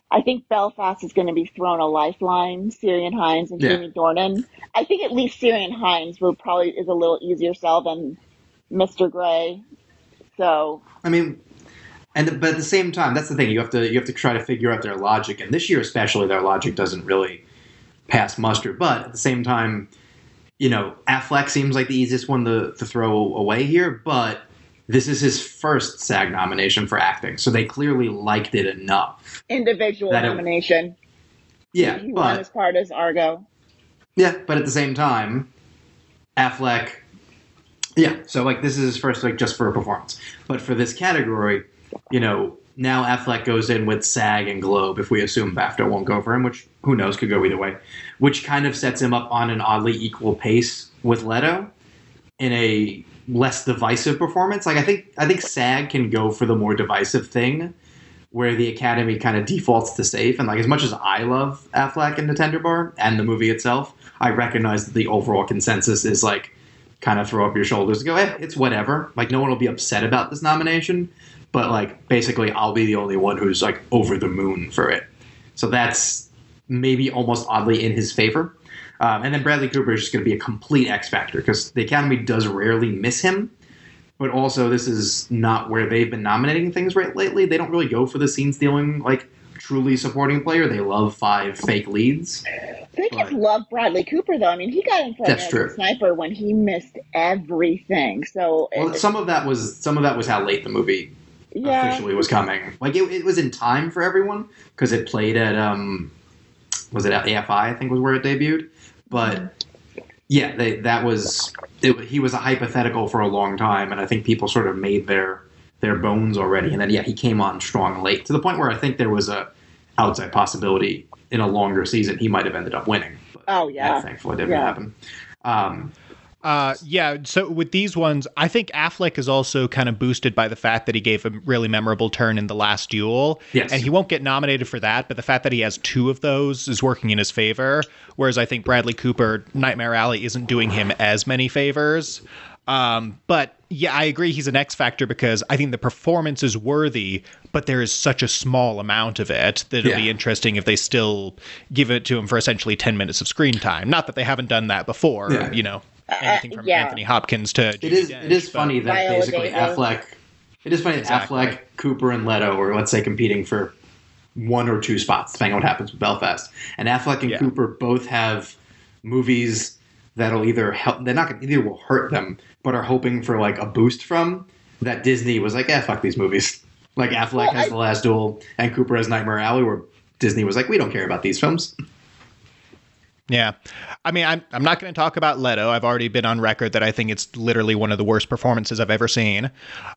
I think Belfast is going to be thrown a lifeline. Ciarán Hinds and Yeah. Jamie Dornan. I think at least Ciarán Hinds will probably is a little easier sell than Mr. Gray. So I mean, and but at the same time, that's the thing. You have to you have to try to figure out their logic, and this year especially, their logic doesn't really pass muster. But at the same time, you know, Affleck seems like the easiest one to, to throw away here, but this is his first SAG nomination for acting, so they clearly liked it enough. individual it- nomination. Yeah, he won but as part as Argo. Yeah, but at the same time, Affleck. Yeah, so like this is his first like just for a performance, but for this category, you know, now Affleck goes in with SAG and Globe. If we assume BAFTA won't go for him, which who knows could go either way, which kind of sets him up on an oddly equal pace with Leto in a less divisive performance. Like I think I think SAG can go for the more divisive thing, where the Academy kind of defaults to safe. And like as much as I love Affleck and the Tender Bar and the movie itself, I recognize that the overall consensus is like kind of throw up your shoulders and go, eh, it's whatever. Like no one will be upset about this nomination, but like basically I'll be the only one who's like over the moon for it. So that's maybe almost oddly in his favor. Um, and then Bradley Cooper is just going to be a complete X factor because the Academy does rarely miss him. But also, this is not where they've been nominating things right lately. They don't really go for the scene stealing, like truly supporting player. They love five fake leads. They just love Bradley Cooper, though. I mean, he got in for That's true. Sniper when he missed everything. So Well, it- some of that was some of that was how late the movie yeah, officially was coming. Like it, it was in time for everyone because it played at um, was it at AFI? I think was where it debuted. But yeah, they, that was it, he was a hypothetical for a long time, and I think people sort of made their their bones already. And then yeah, he came on strong late to the point where I think there was a outside possibility in a longer season he might have ended up winning. But Oh that yeah. thankfully didn't Yeah. happen. Um, Uh, yeah. So with these ones, I think Affleck is also kind of boosted by the fact that he gave a really memorable turn in the last duel. Yes. And he won't get nominated for that, but the fact that he has two of those is working in his favor. Whereas I think Bradley Cooper, Nightmare Alley, isn't doing him as many favors. Um, but yeah, I agree he's an X factor because I think the performance is worthy, but there is such a small amount of it that it'll Yeah. be interesting if they still give it to him for essentially 10 minutes of screen time. Not that they haven't done that before, Yeah. you know, anything from yeah. Anthony Hopkins to It Judi is. Dench, It is funny that Viola basically Davis. Affleck. It is funny Exactly. that Affleck, Cooper, and Leto are let's say competing for one or two spots, depending on what happens with Belfast. And Affleck and Yeah. Cooper both have movies that'll either help. They're not going either will hurt them, but are hoping for like a boost from. That Disney was like, eh, fuck these movies. Like Affleck Well, has I- The Last Duel and Cooper has Nightmare Alley, where Disney was like, we don't care about these films. Yeah. I mean, I'm, I'm not going to talk about Leto. I've already been on record that I think it's literally one of the worst performances I've ever seen.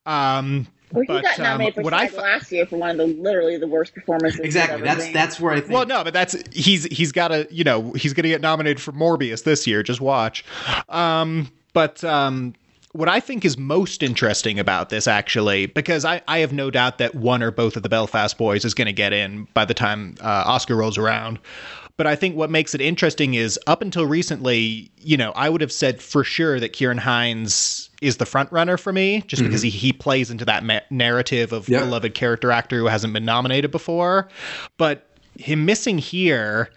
Um, Well, he but, got um, nominated for what I SAG fi- last year for one of the literally the worst performances. Exactly. ever That's seen. that's where I think. Well, no, but that's he's he's got to you know he's going to get nominated for Morbius this year. Just watch. Um, but um, what I think is most interesting about this, actually, because I I have no doubt that one or both of the Belfast boys is going to get in by the time uh, Oscar rolls around. But I think what makes it interesting is up until recently, you know, I would have said for sure that Ciarán Hinds is the front runner for me, just because mm-hmm. he, he plays into that ma- narrative of Yep. beloved character actor who hasn't been nominated before. But him missing here,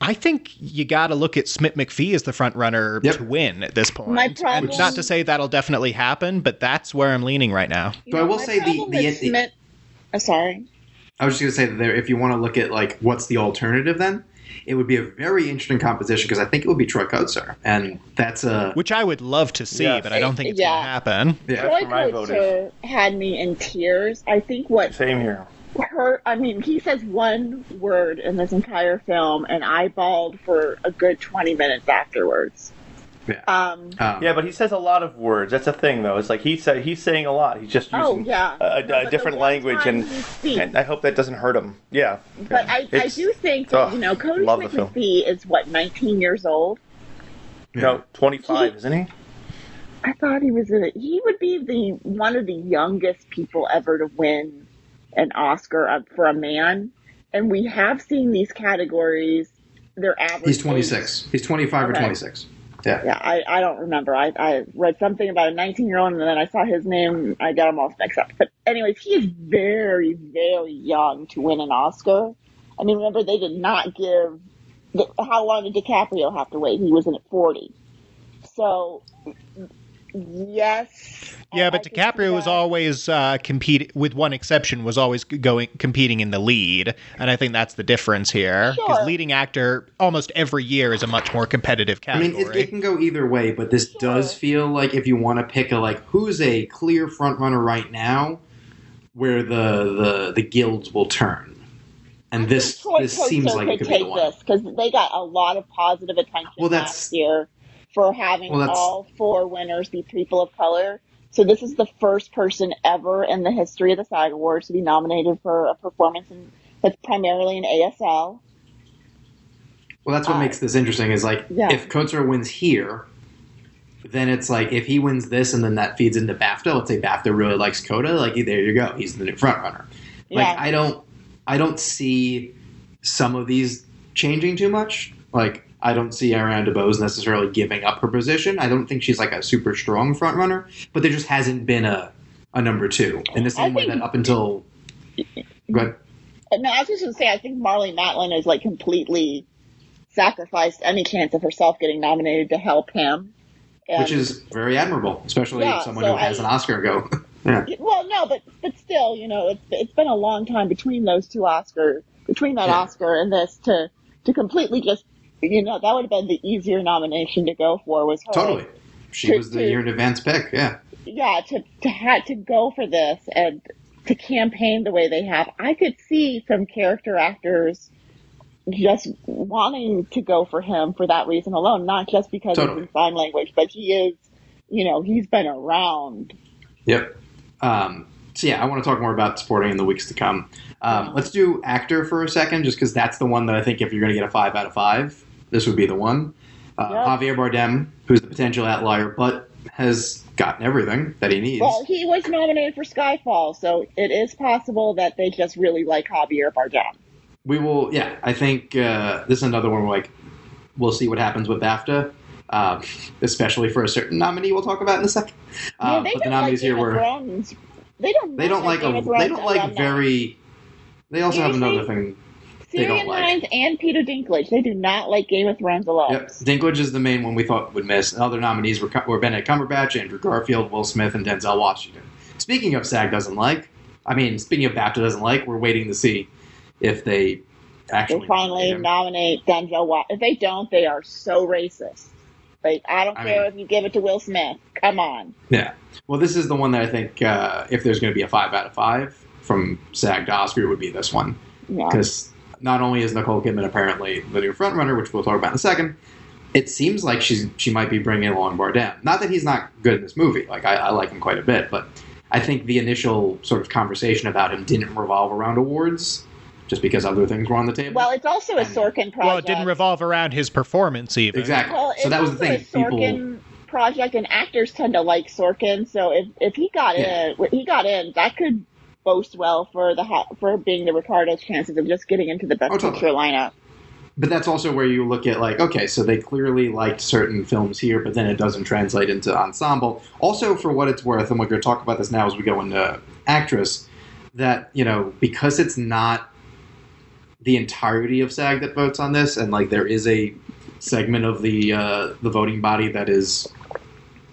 I think you got to look at Smit-McPhee as the front runner Yep. to win at this point. My And not to say that'll definitely happen, but that's where I'm leaning right now. You So I will my say the- the- with the- Smith- oh, sorry. I was just going to say that there, if you want to look at like what's the alternative, then it would be a very interesting composition because I think it would be Troy Kotsur, and that's a Which I would love to see, Yes. but I don't think it's Yeah. going to happen. yeah. That's Troy where my vote Kotsur had me in tears. I think what Same here. hurt. I mean, he says one word in this entire film, and I bawled for a good twenty minutes afterwards. Yeah. Um, Um, Yeah, but he says a lot of words. That's a thing, though. It's like he said he's saying a lot. He's just Oh, using yeah. a, a- a different language, and, and I hope that doesn't hurt him. Yeah, But yeah. I, I do think that, oh, you know, Kodi love the Smith film. McPhee is what, 19 years old? No, twenty five, isn't he? I thought he was a, he would be the one of the youngest people ever to win an Oscar for a man, and we have seen these categories. Their average. He's 26. He's 25 Okay. or 26. Yeah. Yeah, I, I don't remember. I, I read something about a 19 year old and then I saw his name. I got them all mixed up. But, anyways, he is very, very young to win an Oscar. I mean, remember, they did not give. The, how long did DiCaprio have to wait? He was in at 40. So, yes. Yeah, but I DiCaprio was always uh, compete with one exception was always going competing in the lead, and I think that's the difference here because Sure. leading actor almost every year is a much more competitive category. I mean, it, it can go either way, but this does feel like if you want to pick a like who's a clear front runner right now, where the the the guilds will turn, and this Troy this seems like it could could be the one. this because they got a lot of positive attention Well, that's- last year for having Well, all four winners be people of color. So this is the first person ever in the history of the SAG Awards to be nominated for a performance in, that's primarily in ASL. Well, that's what Uh, makes this interesting. Is like yeah. if Kotsur wins here, then it's like if he wins this and then that feeds into BAFTA. Let's say BAFTA really likes Coda. Like there you go, he's the new front runner. Like Yeah. I don't, I don't see some of these changing too much. Like I don't see Ariana DeBose necessarily giving up her position. I don't think she's like a super strong front runner, but there just hasn't been a a number two in the same way think- that up until. Go ahead. Uh, no, I was just going to say, I think Marlee Matlin has like completely sacrificed any chance of herself getting nominated to help him. And- Which is very admirable, especially Yeah, someone so who has an Oscar go. <laughs> yeah. Well, no, but but still, you know, it's it's been a long time between those two Oscars, between that Yeah. Oscar and this to to completely just, you know, that would have been the easier nomination to go for was her. Totally. She To- was the to- year in advance pick. Yeah. Yeah, to to had to go for this and to campaign the way they have. I could see some character actors just wanting to go for him for that reason alone, not just because Totally. it's in sign language, but he is, you know, he's been around. Yep. Um, so yeah, I want to talk more about supporting in the weeks to come. Um, let's do actor for a second, just because that's the one that I think if you're going to get a five out of five, this would be the one. Uh, Yep. Javier Bardem, who's the potential outlier, but has gotten everything that he needs. Well, he was nominated for Skyfall, so it is possible that they just really like Javier Bardem. we will. Yeah, I think uh, this is another one. Where, like, we'll see what happens with BAFTA, um, especially for a certain nominee. We'll talk about in a second. yeah, Um, but the don't like nominees here were. They don't. They don't like a. They don't like very. They also have another thing. Don't Ciarán like. And Peter Dinklage. They do not like Game of Thrones alums. Yep. Dinklage is the main one we thought would miss. Other nominees were, were Benedict Cumberbatch, Andrew Garfield, Will Smith, and Denzel Washington. Speaking of SAG doesn't like, I mean, speaking of BAFTA doesn't like, we're waiting to see if they actually They finally nominate Denzel Washington. If they don't, they are so racist. Like, I don't I care mean- if you give it to Will Smith. Come on. Yeah. Well, this is the one that I think uh, if there's going to be a five out of five from SAG to Oscar, it would be this one Yeah. because not only is Nicole Kidman apparently the new frontrunner, which we'll talk about in a second, it seems like she's she might be bringing along Bardem. Not that he's not good in this movie; like I, I like him quite a bit, but I think the initial sort of conversation about him didn't revolve around awards, just because other things were on the table. Well, it's also a Sorkin project. well, it didn't revolve around his performance even. exactly. Well, so that was the thing. also a People, Sorkin project, and actors tend to like Sorkin. So if, if he got Yeah. in, he got in, that could boast well for the for being the Ricardos chances of just getting into the best Oh, totally. picture lineup. but that's also where you look at like, okay, so they clearly liked certain films here, but then it doesn't translate into ensemble. Also, for what it's worth, and we're going to talk about this now as we go into actress, that you know because it's not the entirety of SAG that votes on this, and like there is a segment of the uh, the voting body that is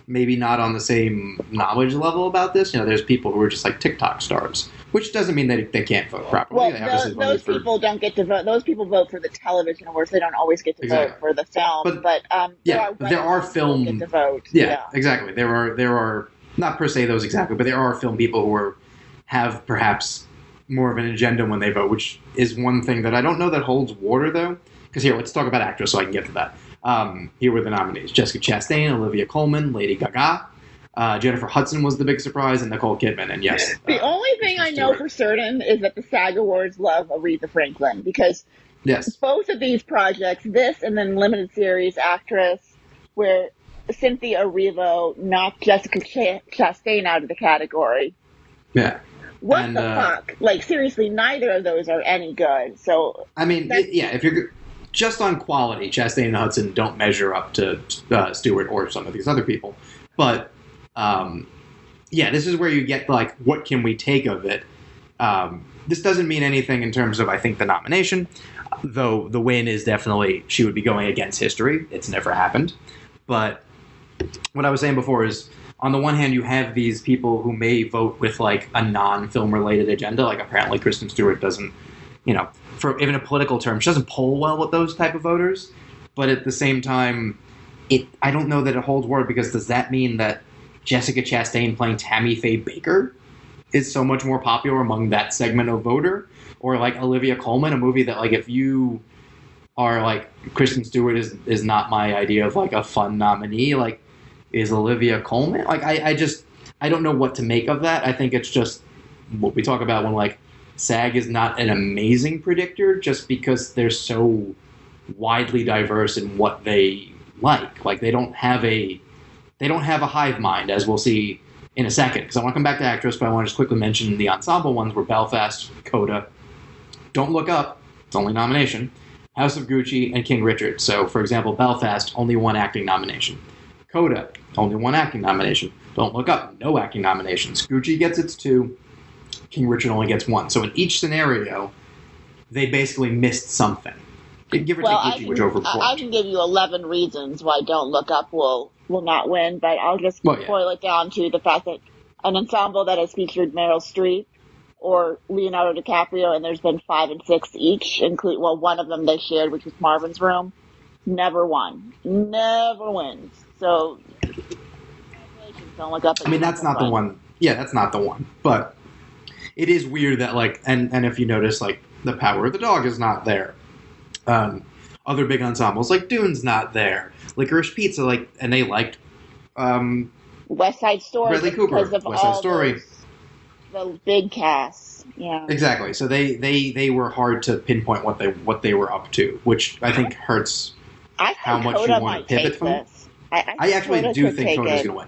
maybe not on the same knowledge level about this. You know, there's people who are just like TikTok stars, which doesn't mean that they can't vote properly. Well, they those for- people don't get to vote. Those people vote for the television awards. They don't always get to vote for the film. But- But, um, yeah, there are, there are film- get to vote. Yeah, exactly. There are there are not per se those exactly, but there are film people who are have perhaps more of an agenda when they vote, which is one thing that I don't know that holds water though. Because here, let's talk about actors, so I can get to that. Um, here were the nominees: Jessica Chastain, Olivia Colman, Lady Gaga, uh, Jennifer Hudson was the big surprise, and Nicole Kidman. And yes, The uh, only thing I know for certain is that the SAG Awards love Aretha Franklin because yes, both of these projects, this and then limited series actress, where Cynthia Erivo knocked Jessica Ch- Chastain out of the category. Yeah. What And, the uh, fuck? Like seriously, neither of those are any good. So I mean, yeah, if you're just on quality, Chastain and Hudson don't measure up to uh, Stewart or some of these other people. But um, yeah, this is where you get like, what can we take of it? Um, this doesn't mean anything in terms of, I think, the nomination, though the win is definitely she would be going against history. It's never happened. But what I was saying before is, on the one hand, you have these people who may vote with like a non-film related agenda. Like apparently, Kristen Stewart doesn't, you know, for even a political term, she doesn't poll well with those type of voters. But at the same time, it I don't know that it holds water because does that mean that Jessica Chastain playing Tammy Faye Bakker is so much more popular among that segment of voter, or like Olivia Colman, a movie that like if you are like Kristen Stewart is is not my idea of like a fun nominee. Like is Olivia Colman? Like I, I just I don't know what to make of that. I think it's just what we talk about when like SAG is not an amazing predictor just because they're so widely diverse in what they like. Like they don't have a they don't have a hive mind, as we'll see in a second. Because I want to come back to actress, but I want to just quickly mention the ensemble ones were Belfast, Coda, Don't Look Up, it's only nomination, House of Gucci, and King Richard. So, for example, Belfast, only one acting nomination. Coda, only one acting nomination. Don't Look Up, no acting nominations. Gucci gets its two, King Richard only gets one. So in each scenario, they basically missed something. Give or well, I take Gucci, can, which overperformed. I can give you eleven reasons why Don't Look Up will will not win, but I'll just Well, yeah. boil it down to the fact that an ensemble that has featured Meryl Streep or Leonardo DiCaprio, and there's been five and six each, include well, one of them they shared, which was Marvin's Room, never won, never wins. So, congratulations, Don't Look Up. I mean, that's not the one. Yeah, that's not the one. But it is weird that like, and and if you notice, like, the Power of the Dog is not there. Um, other big ensembles like Dune's not there. Licorice Pizza, like, and they liked. Um, West Side Story Bradley Cooper, because of West Side Story. those- the big cast. Yeah. exactly. So they they they were hard to pinpoint what they what they were up to, which I think hurts. I think how much you wanna pivot from this. I, I actually Coda do think Coda's going to win.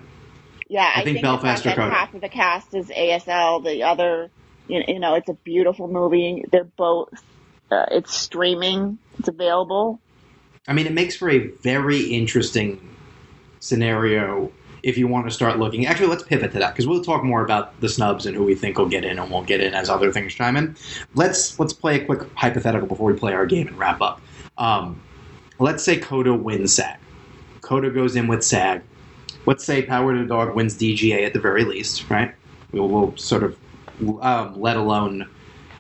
Yeah, I, I think the Belfast or Coda. Half of the cast is ASL. The other, you you know, it's a beautiful movie. They're both. Uh, it's streaming. It's available. I mean, it makes for a very interesting scenario if you want to start looking. Actually, let's pivot to that because we'll talk more about the snubs and who we think will get in and won't get in as other things chime in. Let's let's play a quick hypothetical before we play our game and wrap up. Um, let's say Coda wins SAG. Coda goes in with SAG. Let's say Power to the Dog wins DGA at the very least, right? We'll, we'll sort of, um, let alone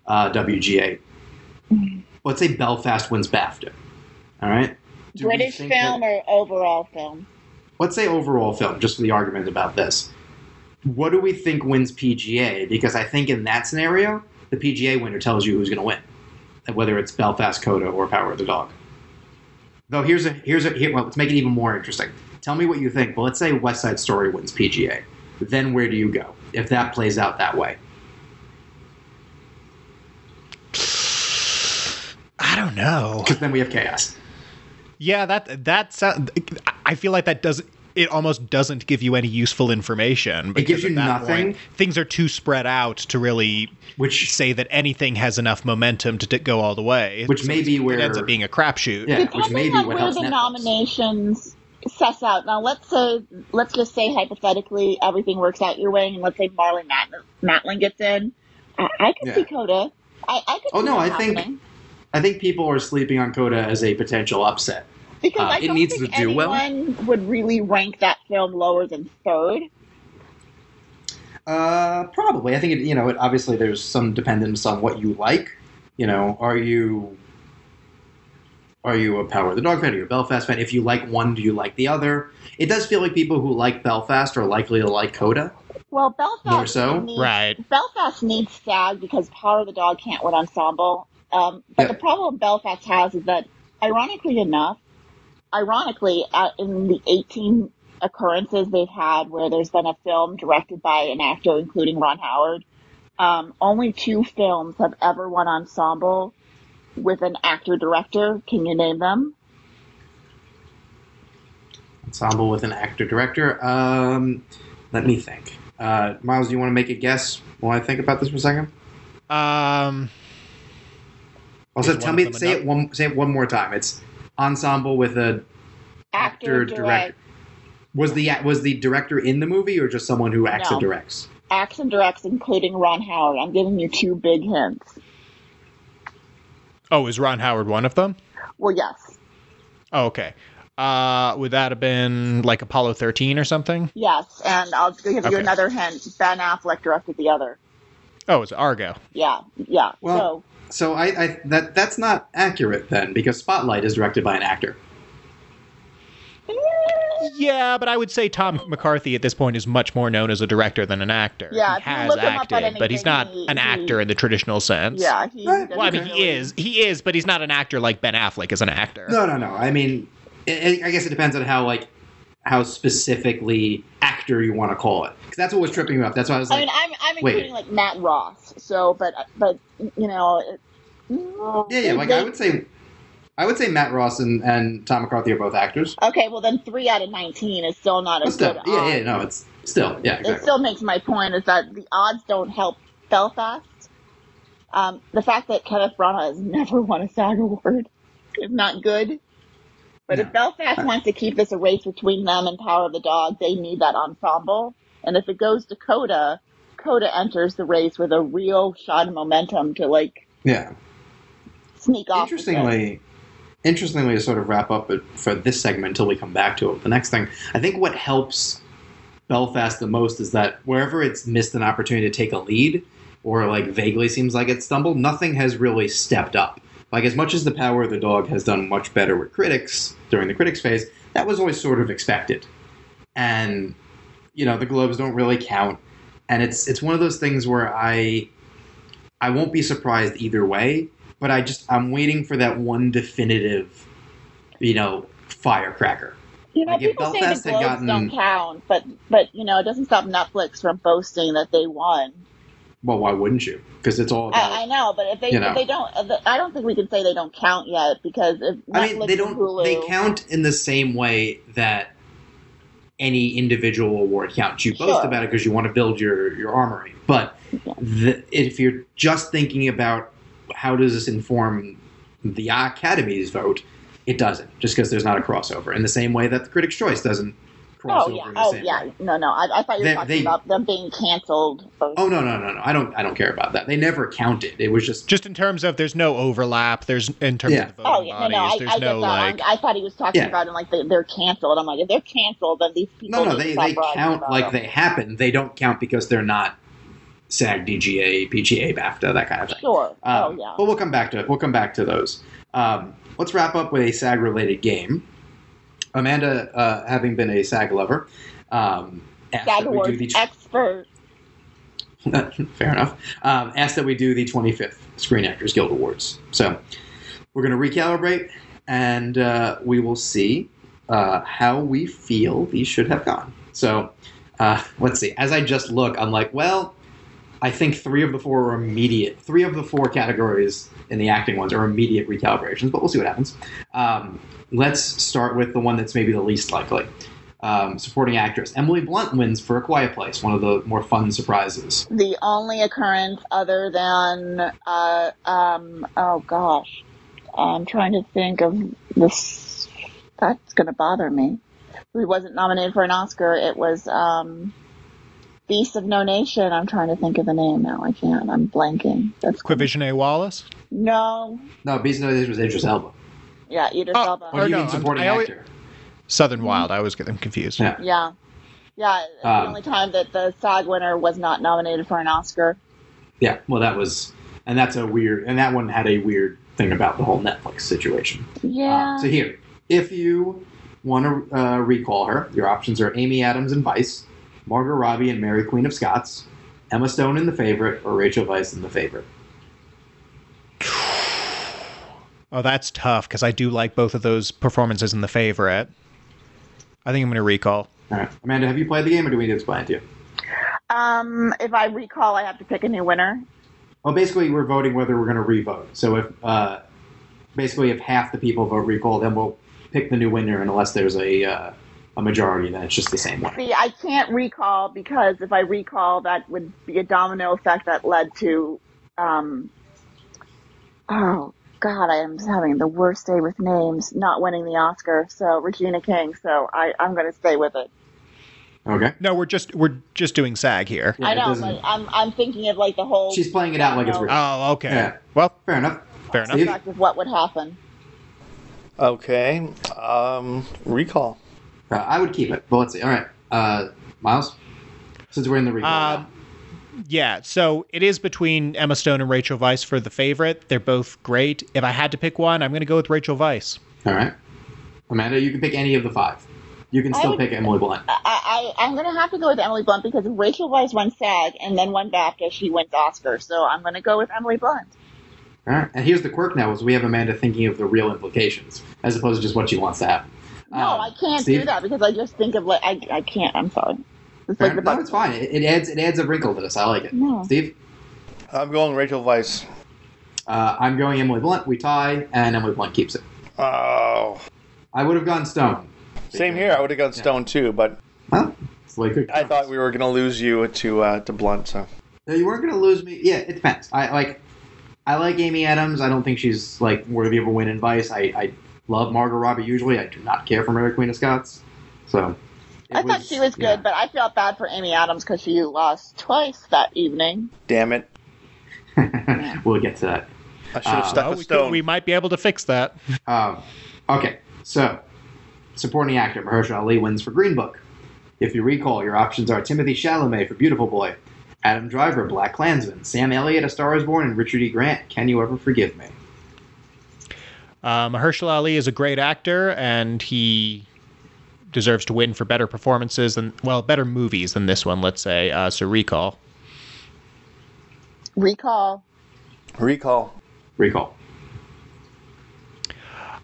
uh, WGA. Let's say Belfast wins BAFTA. All right. Do British film that- or overall film? let's say overall film, just for the argument about this. What do we think wins PGA? Because I think in that scenario, the PGA winner tells you who's going to win, whether it's Belfast Coda or Power of the Dog. Though here's a here's a here, well, let's make it even more interesting. Tell me what you think. Well, let's say West Side Story wins PGA. Then where do you go if that plays out that way? Don't know. Because then we have chaos. Yeah, that that sound, I feel like that doesn't. It almost doesn't give you any useful information. It gives you nothing. point, things are too spread out to really Which say that anything has enough momentum to d- go all the way. Which may be where it ends up being a crapshoot. Yeah. which Depending may be on what where the Netflix. nominations suss out. Now, let's say, let's just say hypothetically everything works out your way, and let's say Marlee Mat- Matlin gets in. I, I could Yeah. see Coda. I, I could Oh, see no, that I think- happening. I think people are sleeping on Coda as a potential upset. because uh, I it don't needs think to do well. anyone would really rank that film lower than third. Uh, probably. I think it, you know. It, obviously, there's some dependence on what you like. You know, are you are you a Power of the Dog fan? Are you a Belfast fan? If you like one, do you like the other? It does feel like people who like Belfast are likely to like Coda. Well, Belfast More so? needs, Right. Belfast needs SAG because Power of the Dog can't win ensemble. Um, but Yeah. the problem Belfast has is that, ironically enough, ironically, uh, in the 18 occurrences they've had where there's been a film directed by an actor, including Ron Howard, um, only two films have ever won ensemble with an actor director. Can you name them? Ensemble with an actor director. Um, let me think. Uh, Miles, do you want to make a guess while I think about this for a second? Um, Also, Is tell me, say it one, say it one more time. It's ensemble with a Actor, actor direct, director. Was the was the director in the movie or just someone who acts No. and directs? acts and directs, including Ron Howard. I'm giving you two big hints. oh, is Ron Howard one of them? Well, yes, Oh, okay. Uh, would that have been like Apollo 13 or something? yes, and I'll give you Okay. another hint. Ben Affleck directed the other. Oh, it's Argo. Yeah, yeah. Well- So I, I that that's not accurate then because Spotlight is directed by an actor. Yeah, but I would say Tom McCarthy at this point is much more known as a director than an actor. Yeah, he has look him up on acted, but he's not he- an he- actor in the traditional sense. yeah, he. Right. Well, I mean, he is. He is, but he's not an actor like Ben Affleck is an actor. No, no, no. I mean, I I guess it depends on how like how specifically actor you want to call it. Because that's what was tripping me up. That's why I was I like, mean, I'm I'm Wait. including like Matt Ross. So, but but you know. It, yeah, yeah. Like they- I would say, I would say Matt Ross and, and Tom McCarthy are both actors. Okay, well then three out of nineteen is still not a still, good yeah, odds. yeah. No, it's still, yeah, It still makes my point is that the odds don't help Belfast. Um, the fact that Kenneth Branagh has never <laughs> won a SAG award is not good. But if Belfast wants to keep this a race between them and Power of the Dog, they need that ensemble. And if it goes to Coda, Coda enters the race with a real shot of momentum to like yeah. sneak off. Interestingly, interestingly, to sort of wrap up for this segment until we come back to it. The next thing, I think, what helps Belfast the most is that wherever it's missed an opportunity to take a lead, or like vaguely seems like it stumbled, nothing has really stepped up. Like as much as the Power of the Dog has done much better with critics during the critics phase, that was always sort of expected. And you know, the Globes don't really count, and it's it's one of those things where I I won't be surprised either way, but I just I'm waiting for that one definitive, you know, firecracker. You know, Like, people say the Globes gotten- don't count, but but you know, it doesn't stop Netflix from boasting that they won. Well, why wouldn't you? Because it's all about. I, I know, but if they you know. if they don't, I don't think we can say they don't count yet because I mean, they don't. Hulu, They count in the same way that any individual award counts. You boast Sure. about it because you want to build your your armory, but the, if you're just thinking about how does this inform the Academy's vote, it doesn't. Just because there's not a crossover, in the same way that the Critics' Choice doesn't cross Oh over yeah, in the oh yeah. way. No, no. I, I thought you were They- talking they- about them being canceled. Or, Oh no no no no! I don't I don't care about that. They never counted. It was just Just in terms of there's no overlap. There's in terms Yeah. of the oh voting yeah, no, bodies. no. I, there's I no that. like. I, I thought he was talking Yeah. about it like they, they're canceled. I'm like, if they're canceled, then these people. no no. They they count like them. they happen. They don't count because they're not SAG, DGA, PGA, BAFTA, that kind of thing. Sure. Um, oh yeah. But we'll come back to it. we'll come back to those. Um, let's wrap up with a SAG related game. Amanda, uh, having been a SAG lover, um, asked SAG that we do Awards the expert. <laughs> fair enough. Um, asked that we do the 25th Screen Actors Guild Awards. So we're going to recalibrate, and uh, we will see uh, how we feel these should have gone. So uh, let's see. As I just look, I'm like, well, I think three of the four are immediate. Three of the four categories in the acting ones are immediate recalibrations, but we'll see what happens. Um, let's start with the one that's maybe the least likely. Um, supporting actress Emily Blunt wins for A Quiet Place, one of the more fun surprises. The only occurrence other than, uh, um, oh gosh, I'm trying to think of this. That's going to bother me. Who wasn't nominated for an Oscar? It was um, Beast of No Nation. I'm trying to think of the name now. I can't. I'm blanking. That's Quvenzhané Wallis. No. No, Beast of No Nation was Idris Elba. Yeah, Idris Oh, Elba. Or do you no, mean I'm- supporting I always- actor? Southern Wild. I was getting confused. Yeah. Yeah. Yeah, it's the Um, only time that the SAG winner was not nominated for an Oscar. Yeah, well, that was, and that's a weird, and that one had a weird thing about the whole Netflix situation. Yeah. Uh, so here, if you want to uh, recall her, your options are Amy Adams in Vice, Margot Robbie in Mary Queen of Scots, Emma Stone in The Favorite, or Rachel Weisz in The Favorite. Oh, that's tough because I do like both of those performances in the favorite. I think I'm going to recall. All right, Amanda, have you played the game, or do we need to explain it to you? um, if I recall, I have to pick a new winner. Well, basically, we're voting whether we're going to re-vote. So if uh, basically if half the people vote recall, then we'll pick the new winner, unless there's a uh, a majority, then it's just the same one. See, I can't recall because if I recall, that would be a domino effect that led to. Um, oh God, I am having the worst day with names, not winning the Oscar. So Regina King. So I, I'm going to stay with it. Okay. No, we're just we're just doing SAG here. Yeah, I it know, doesn't- but I'm I'm thinking of like the whole. She's playing it out like it's real. Oh, okay. Yeah. Well, Fair enough. fair enough. Steve? of what would happen. Okay. Um, recall. Uh, I would keep it, but let's see. All right, uh, Miles. Since we're in the recall, now. Yeah, so it is between Emma Stone and Rachel Weisz for the favorite. They're both great. If I had to pick one, I'm going to go with Rachel Weisz. all right, Amanda, you can pick any of the five. You can still would- pick Emily Blunt. I, I I'm going to have to go with Emily Blunt because Rachel Weisz won SAG and then won BAFTA. She wins Oscar, so I'm going to go with Emily Blunt. All right, and here's the quirk now: is we have Amanda thinking of the real implications as opposed to just what she wants to happen. No, Um, I can't Steve? do that because I just think of like I I can't. I'm sorry. It's Fair like no, it's fine. It, it adds it adds a wrinkle to this. I like it. No. Steve, I'm going Rachel Weisz. uh, I'm going Emily Blunt. We tie, and Emily Blunt keeps it. Oh. I would have gone Stone. Same here. I would have gone Stone too, but Well, it's the I thought we were going to lose you to uh, to Blunt. So No, you weren't going to lose me. Yeah, it depends. I like. I like Amy Adams. I don't think she's like worthy of a win in Vice. I, I love Margot Robbie. Usually, I do not care for Mary Queen of Scots. So. It I thought she was good, but I felt bad for Amy Adams because she lost twice that evening. damn it, <laughs> we'll get to that. I should have Uh, stuck Oh, with we, could- Stone. we might be able to fix that. Um, okay, so supporting actor Mahershala Ali wins for Green Book. If you recall, your options are Timothée Chalamet for Beautiful Boy, Adam Driver, Black Klansman, Sam Elliott, A Star Is Born, and Richard E. Grant. Can you ever forgive me? Uh, Mahershala Ali is a great actor, and he deserves to win for better performances than, well, better movies than this one, let's say. Uh, so Recall. Recall. Recall. Recall.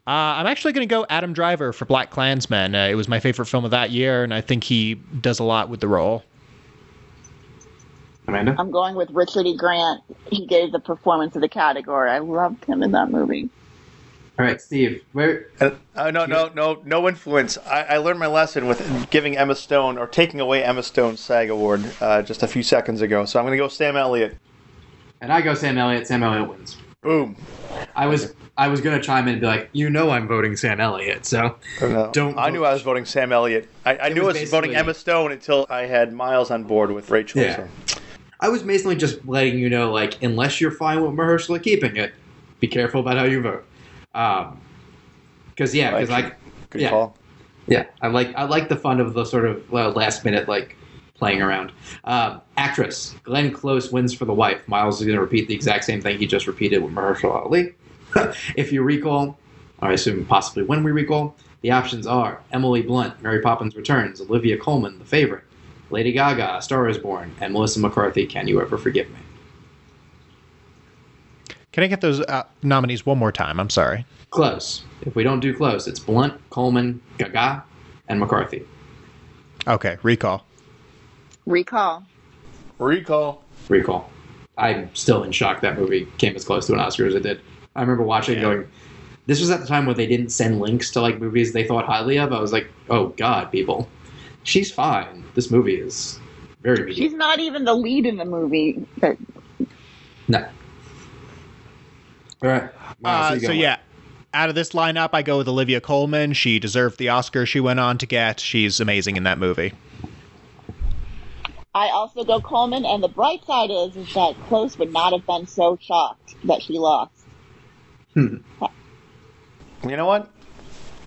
Uh, I'm actually going to go Adam Driver for Black Klansman. Uh, it was my favorite film of that year, and I think he does a lot with the role. Amanda. I'm going with Richard E. Grant. He gave the performance of the category. I loved him in that movie. All right, Steve. Where? Uh, uh, no, no, no, no influence. I, I learned my lesson with giving Emma Stone or taking away Emma Stone's SAG award uh, just a few seconds ago. So I'm going to go Sam Elliott. And I go Sam Elliott. Sam Elliott wins. Boom. I was I was gonna chime in and be like, you know, I'm voting Sam Elliott. So No, Don't I knew. I was voting Sam Elliott. I, I knew I was was voting Emma Stone until I had Miles on board with Rachel. Yeah. so. I was basically just letting you know, like, unless you're fine with Mahershala keeping it, be careful about how you vote. Um, because yeah, because Like- Good Yeah. call. Yeah, I like I like the fun of the sort of uh, last minute like playing around. Um, actress Glenn Close wins for the wife. Miles is going to repeat the exact same thing he just repeated with Mahershala Ali. <laughs> if you recall, or I assume possibly when we recall, the options are Emily Blunt, Mary Poppins Returns, Olivia Colman, The Favorite, Lady Gaga, Star Is Born, and Melissa McCarthy. Can you ever forgive me? Can I get those uh, nominees one more time? I'm sorry. Close. If we don't do close, it's Blunt, Colman, Gaga, and McCarthy. Okay, Recall. Recall. Recall. Recall. I'm still in shock that movie came as close to an Oscar as it did. I remember watching it Yeah. going, this was at the time where they didn't send links to like movies they thought highly of. I was like, oh god, people. She's fine. This movie is very She's not even the lead in the movie. But No. All right. Wow, Uh, you so going yeah, out of this lineup, I go with Olivia Colman. She deserved the Oscar she went on to get. She's amazing in that movie. I also go Colman. And the bright side is, is that Close would not have been so shocked that she lost. You know what?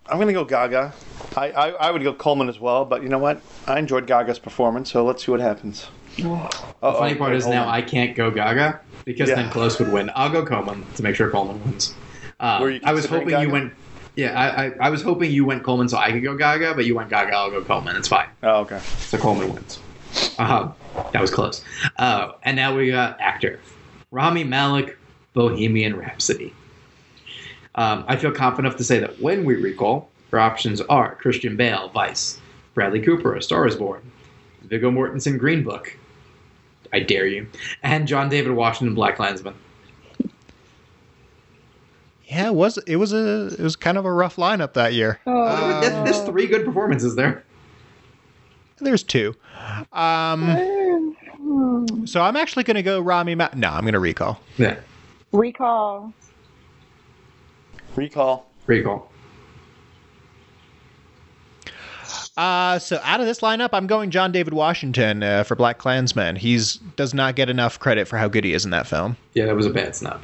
I'm going to go Gaga. I, I, I would go Colman as well, but you know what? I enjoyed Gaga's performance, so let's see what happens. The funny part is now I can't go Gaga because Yeah. then Close would win. I'll go Colman to make sure Colman wins. You I was hoping you went. Yeah, I, I, I was hoping you went Colman so I could go Gaga, but you went Gaga. I'll go Colman. It's fine. Oh, okay. So Colman wins. Uh, that was close. Uh, and now we got actor Rami Malek, Bohemian Rhapsody. Um, I feel confident enough to say that when we recall, our options are Christian Bale, Vice, Bradley Cooper, A Star Is Born, Viggo Mortensen, Green Book. I dare you, and John David Washington, Black Klansman. Yeah, it was it was a it was kind of a rough lineup that year. Uh, there- there's three good performances there. There's two. Um, <sighs> so I'm actually going to go Rami. Ma- no, I'm going to recall. Yeah. Recall. Recall. Recall. Uh, so out of this lineup, I'm going John David Washington uh, for Black Klansman. He's does not get enough credit for how good he is in that film. Yeah, that was a bad snub.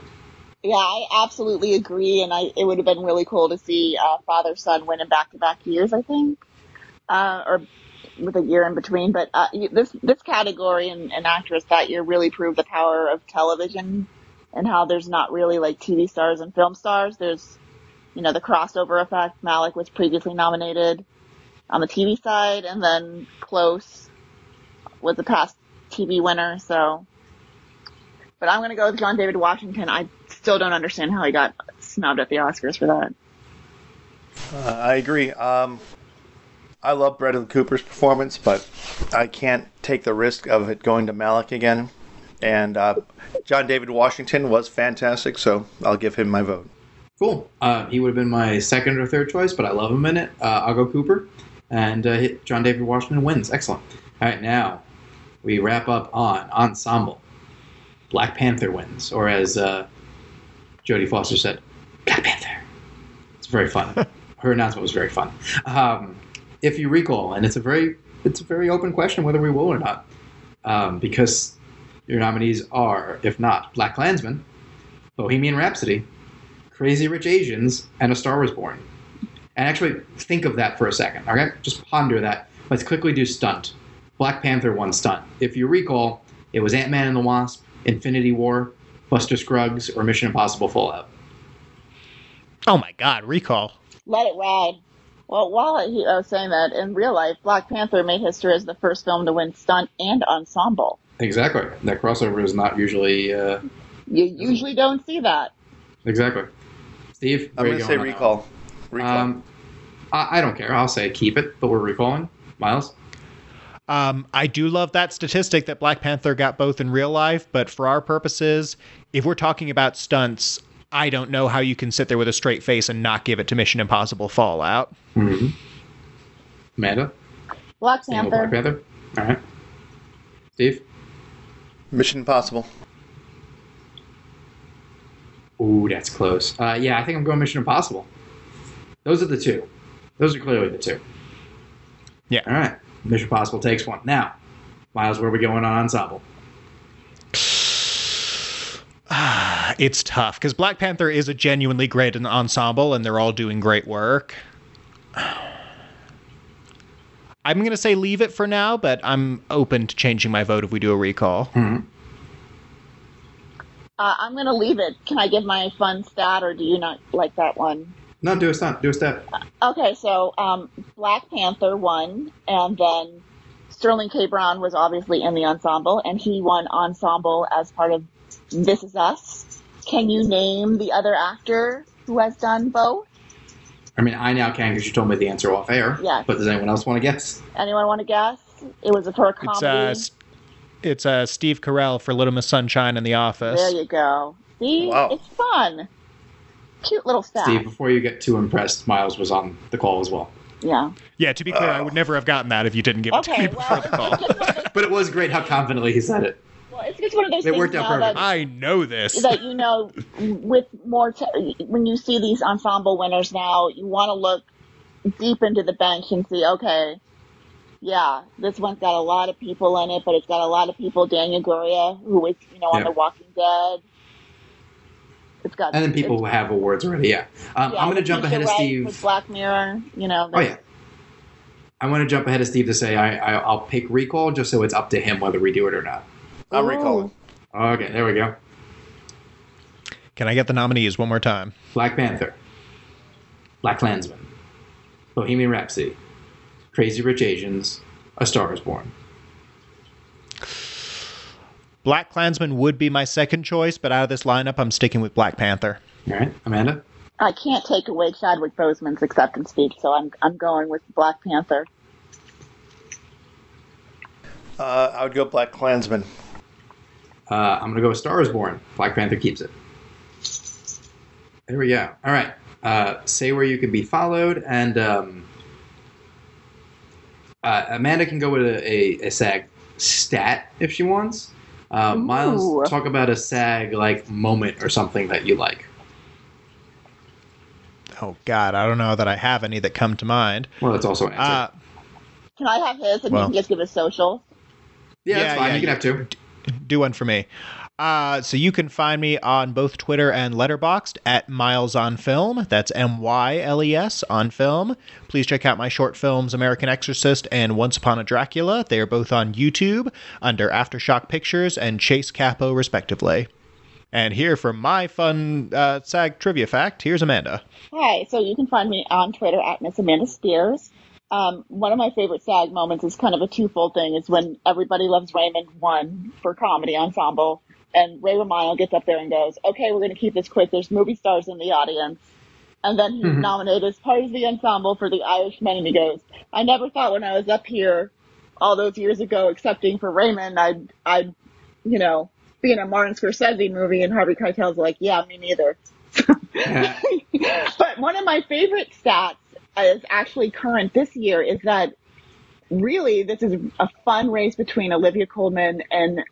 Yeah, I absolutely agree, and I it would have been really cool to see uh, father son win in back to back years. I think, uh, or with a year in between. But uh, this this category and, and actress that year really proved the power of television and how there's not really like TV stars and film stars. There's you know the crossover effect. Malek was previously nominated on the TV side, and then Close was a past TV winner. So, but I'm going to go with John David Washington. I still don't understand how he got snubbed at the Oscars for that. Uh, I agree. Um, I love Bradley Cooper's performance, but I can't take the risk of it going to Malek again. And uh, John David Washington was fantastic, so I'll give him my vote. Cool. Uh, he would have been my second or third choice, but I love him in it. Uh, I'll go Cooper, and uh, John David Washington wins. Excellent. All right, now we wrap up on ensemble. Black Panther wins, or as uh, Jodie Foster said, Black Panther. It's very fun. <laughs> Her announcement was very fun. Um, if you recall, and it's a very it's a very open question whether we will or not, um, because your nominees are, if not Black Klansman, Bohemian Rhapsody, Crazy Rich Asians, and A Star Was Born. And actually think of that for a second. Okay, just ponder that. Let's quickly do stunt. Black Panther one stunt. If you recall, it was Ant Man and the Wasp, Infinity War, Buster Scruggs, or Mission Impossible Fallout. Oh my God, recall. Let it ride. Well, while I I was saying that, in real life, Black Panther made history as the first film to win stunt and ensemble. Exactly. That crossover is not usually uh, You usually don't see that. exactly. Steve, I'm going to say recall. One? Recall. Um, I, I don't care. I'll say keep it, but we're recalling. Miles. Um, I do love that statistic that Black Panther got both in real life, but for our purposes, if we're talking about stunts, I don't know how you can sit there with a straight face and not give it to Mission Impossible Fallout. Mm-hmm. Amanda. Black Panther. Black Panther. All right. Steve. Mission Impossible. Ooh, that's close. Uh, yeah, I think I'm going Mission Impossible. Those are the two. Those are clearly the two. Yeah. All right. Mission Possible takes one. Now, Miles, where are we going on ensemble? <sighs> It's tough because Black Panther is a genuinely great ensemble and they're all doing great work. <sighs> I'm going to say leave it for now, but I'm open to changing my vote if we do a recall. Uh, I'm going to leave it. Can I give my fun stat, or do you not like that one? No, do a stunt. Do a step. Okay, so um, Black Panther won, and then Sterling K. Brown was obviously in the ensemble, and he won ensemble as part of This Is Us. Can you name the other actor who has done both? I mean, I now can because you told me the answer off air. Yes. But does anyone else want to guess? Anyone want to guess? It was for a It's comedy. uh, S- it's uh, Steve Carell for Little Miss Sunshine in The Office. there you go. See, Wow. it's fun. Cute little stat. Steve, before you get too impressed, Miles was on the call as well. Yeah. Yeah, to be clear, I would never have gotten that if you didn't give it to Okay. me before Well, the call. it's just one of those, But it was great how confidently he said it. well, it's just one of those It things worked out now that perfect. I know this. that you know with more t- when you see these ensemble winners now you want to look deep into the bench and see okay yeah this one's got a lot of people in it but it's got a lot of people Danai Gurira, who was you know on Yeah. the walking dead it's got And then people who it's- have awards already, yeah. Um, yeah, I'm going to jump ahead of Steve. with black mirror you know Oh, yeah. I want to jump ahead of Steve to say I, I, I'll pick recall just so it's up to him whether we do it or not. I'm Ooh. recalling. Okay, there we go. Can I get the nominees one more time? Black Panther, Black Klansman, Bohemian Rhapsody, Crazy Rich Asians, A Star Is Born. Black Klansman would be my second choice, but out of this lineup, I'm sticking with Black Panther. All right, Amanda. i can't take away chadwick boseman's acceptance speech so i'm i'm going with black panther Uh, I would go Black Klansman. Uh, I'm going to go with Star Is Born. Black Panther keeps it. There we go. All right. Uh, say where you can be followed and um, uh, Amanda can go with a, a, a SAG stat if she wants. Uh, Miles, talk about a SAG like moment or something that you like. Oh God, I don't know that I have any that come to mind. Well, that's also an answer. Uh, Can I have his and Well. you can just give us socials? yeah, yeah, that's fine. yeah, you can you- have two. do one for me. Uh, so you can find me on both Twitter and Letterboxd at Miles on Film. That's M Y L E S on Film. Please check out my short films American Exorcist and Once Upon a Dracula. They are both on YouTube under Aftershock Pictures and Chase Capo, respectively. And here for my fun uh, SAG trivia fact, here's Amanda. Hi, so you can find me on Twitter at Miss Amanda Spears. Um, one of my favorite SAG moments is kind of a twofold thing. Is when Everybody Loves Raymond won for comedy ensemble, and Ray Romano gets up there and goes, "Okay, we're going to keep this quick. There's movie stars in the audience." And then he's Mhm. nominated as part of the ensemble for the Irishman, and he goes, "I never thought when I was up here all those years ago accepting for Raymond, I'd, I'd, you know, be in a Martin Scorsese movie." And Harvey Keitel's like, "Yeah, me neither." <laughs> but one of my favorite stats is actually current this year is that really this is a fun race between Olivia Colman and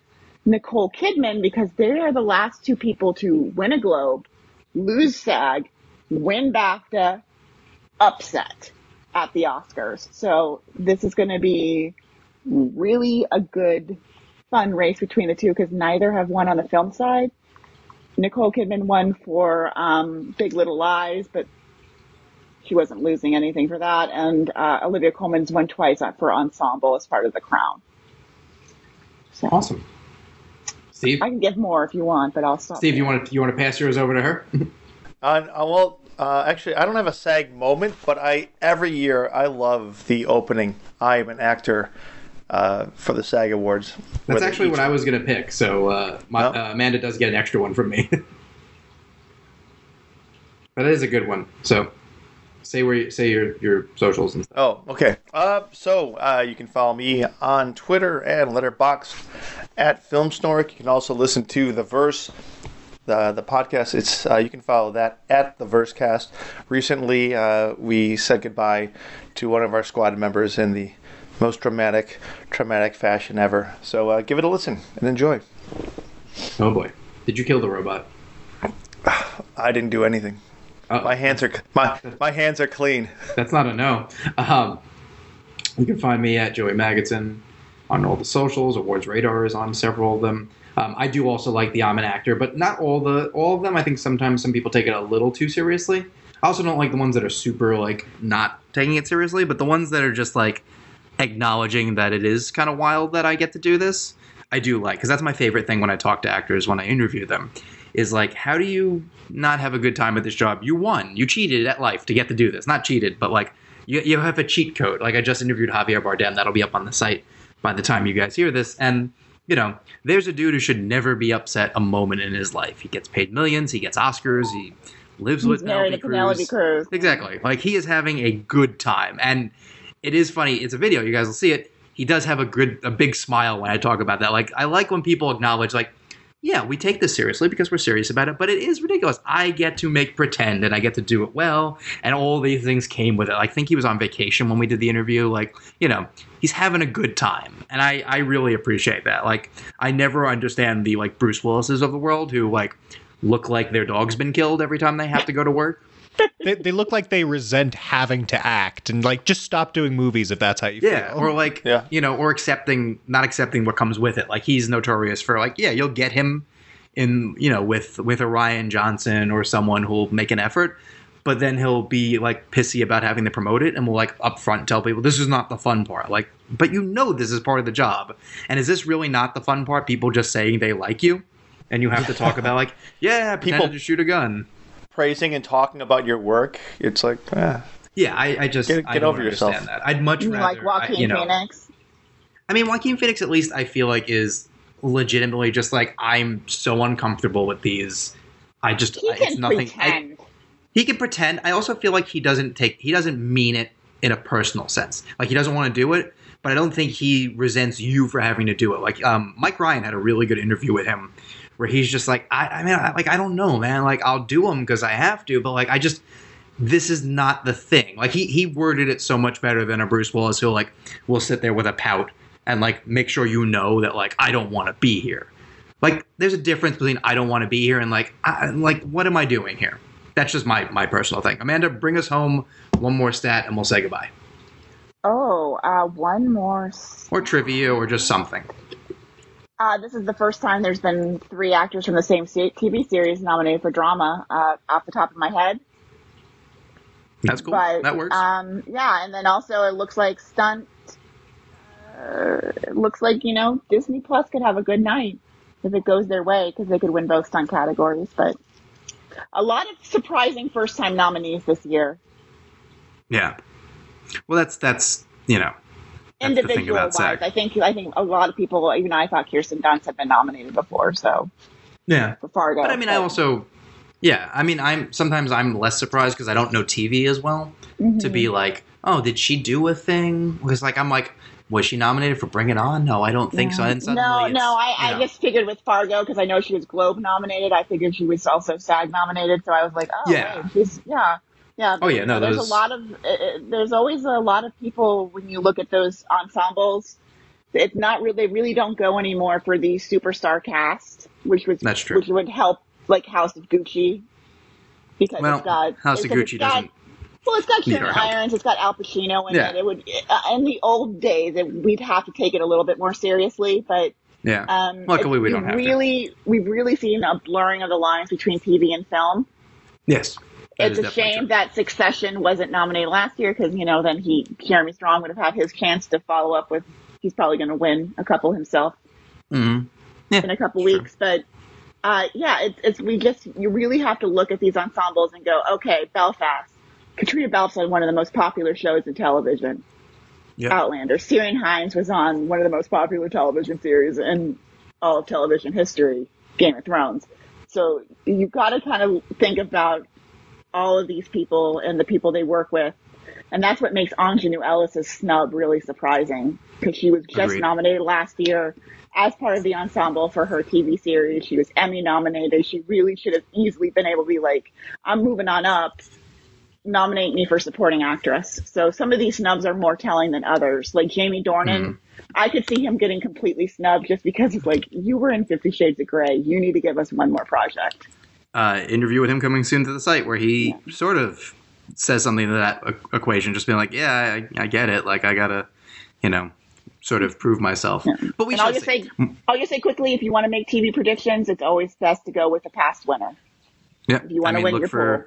Nicole Kidman because they are the last two people to win a Globe, lose SAG, win BAFTA, upset at the Oscars. So this is going to be really a good fun race between the two because neither have won on the film side. Nicole Kidman won for um, Big Little Lies, but she wasn't losing anything for that. And uh, Olivia Colman's won twice for Ensemble as part of The Crown. So Awesome. Steve, I can give more if you want, but I'll stop. Steve, you want to you want to pass yours over to her? <laughs> Uh, uh, well, uh, actually, I don't have a SAG moment, but I every year I love the opening. I am an actor uh, for the SAG Awards. That's actually what I was going to pick. So uh, my, No? uh, Amanda does get an extra one from me. <laughs> but it is a good one. So say where you, say your your socials and stuff. Oh, okay. Uh, so uh, you can follow me on Twitter and Letterboxd at Film Snork. You can also listen to the Verse, the the podcast. It's uh, you can follow that at the Versecast. Recently, uh, we said goodbye to one of our squad members in the most dramatic, traumatic fashion ever. So uh, give it a listen and enjoy. Oh boy, did you kill the robot? <sighs> I didn't do anything. Uh, My hands are my my hands are clean. That's not a no. Um, you can find me at Joey Magidson on all the socials. Awards Radar is on several of them. Um, I do also like the I'm an actor, but not all the all of them. I think sometimes some people take it a little too seriously. I also don't like the ones that are super like not taking it seriously, but the ones that are just like acknowledging that it is kind of wild that I get to do this. I do like because that's my favorite thing when I talk to actors when I interview them is like how do you not have a good time at this job? You won. You cheated at life to get to do this. Not cheated, but like you, you have a cheat code. Like I just interviewed Javier Bardem. That'll be up on the site by the time you guys hear this. And you know, there's a dude who should never be upset a moment in his life. He gets paid millions. He gets Oscars. He lives He's with married Penelope Cruz. Cruz. Exactly. Like he is having a good time, and it is funny. It's a video. You guys will see it. He does have a good, a big smile when I talk about that. Like I like when people acknowledge, like, yeah, we take this seriously because we're serious about it, but it is ridiculous. I get to make pretend and I get to do it well, and all these things came with it. I think he was on vacation when we did the interview. Like, you know, he's having a good time, and I, I really appreciate that. Like, I never understand the like Bruce Willis's of the world who like look like their dog's been killed every time they have to go to work. They, they look like they resent having to act and like just stop doing movies if that's how you Yeah, feel. or like Yeah. you know, or accepting not accepting what comes with it. Like he's notorious for like, yeah, you'll get him in you know with with a Rian Johnson or someone who'll make an effort, but then he'll be like pissy about having to promote it and will like upfront tell people this is not the fun part. Like, but you know this is part of the job. And is this really not the fun part? People just saying they like you, and you have to talk about like, <laughs> yeah, people People- to shoot a gun. Praising and talking about your work, it's like, eh. Yeah, I, I just Get- I get don't over yourself. that. I'd much You rather like Joaquin I, you know, Phoenix? I mean, Joaquin Phoenix, at least I feel like is legitimately just like I'm so uncomfortable with these. I just He it's can nothing. I, pretend. he can pretend. I also feel like he doesn't take. He doesn't mean it in a personal sense. Like he doesn't want to do it, but I don't think he resents you for having to do it. Like um, Mike Ryan had a really good interview with him where he's just like, I, I mean, I, like I don't know, man. Like I'll do them because I have to, but like I just this is not the thing. Like he he worded it so much better than a Bruce Willis who like will sit there with a pout and like make sure you know that like I don't want to be here. Like there's a difference between I don't want to be here and like I, like what am I doing here? That's just my my personal thing. Amanda, bring us home one more stat and we'll say goodbye. Oh, uh, one more. Or trivia or just something. Uh, this is the first time there's been three actors from the same TV series nominated for drama. Uh, off the top of my head, That's cool. but that works. Um, yeah, and then also it looks like stunt. Uh, it looks like you know Disney Plus could have a good night if it goes their way because they could win both stunt categories. But a lot of surprising first time nominees this year. yeah. Well, that's that's you know That's the thing Individual about wise, SAG. I think I think a lot of people, even I thought Kirsten Dunst had been nominated before, so yeah. for Fargo. But I mean, I also, yeah, I mean, I'm sometimes I'm less surprised because I don't know TV as well to be Mm-hmm. like, oh, did she do a thing? Because like I'm like, was she nominated for Bring It On? No, I don't think so. And no, no, I, I know. just figured with Fargo because I know she was Globe nominated. I figured she was also SAG nominated, so I was like, oh, Yeah. wait, she's yeah, yeah. Oh, yeah, no, there's those- a lot of uh, uh, there's always a lot of people when you look at those ensembles. It's not really they really don't go anymore for the superstar cast, which was That's true. which would help like House of Gucci because Well, it's got House of Gucci got- doesn't. Well, it's got Jeremy. Irons. It's got Al Pacino in Yeah. it. It would uh, in the old days it, we'd have to take it a little bit more seriously, but Yeah. um, Luckily, we don't have to. really, We've really seen a blurring of the lines between TV and film. yes. That it's a shame true. that Succession wasn't nominated last year because you know then he Jeremy Strong would have had his chance to follow up with. He's probably going to win a couple himself Mhm. Yeah. in a couple sure. weeks, but. Uh, yeah, it's, it's we just you really have to look at these ensembles and go, okay, Belfast. Caitríona Balfe's on one of the most popular shows in television. Yeah. Outlander. Ciarán Hinds was on one of the most popular television series in all of television history, Game of Thrones. So you've got to kind of think about all of these people and the people they work with. And that's what makes Aunjanue Ellis' snub really surprising because she was just Agreed. nominated last year as part of the ensemble for her TV series. She was Emmy nominated. She really should have easily been able to be like, I'm moving on up nominate me for supporting actress. So some of these snubs are more telling than others. Like Jamie Dornan, mm-hmm. I could see him getting completely snubbed just because it's like, you were in Fifty Shades of Grey. You need to give us one more project. Uh, interview with him coming soon to the site where he sort of says something to that equation, just being like, "Yeah, I, I get it. Like, I gotta, you know, sort of prove myself." But we And I'll should just say, I'll just say quickly, if you want to make TV predictions, it's always best to go with the past winner. yeah. If you wanna I mean, win look your for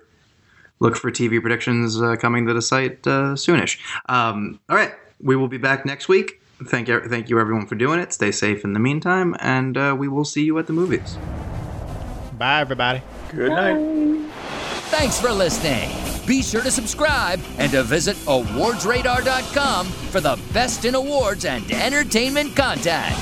pool. look for TV predictions uh, coming to the site uh, soonish. Um, all right, we will be back next week. Thank you, thank you everyone for doing it. Stay safe in the meantime, and uh, we will see you at the movies. Bye, everybody. Good night. Thanks for listening. Be sure to subscribe and to visit awardsradar.com for the best in awards and entertainment content.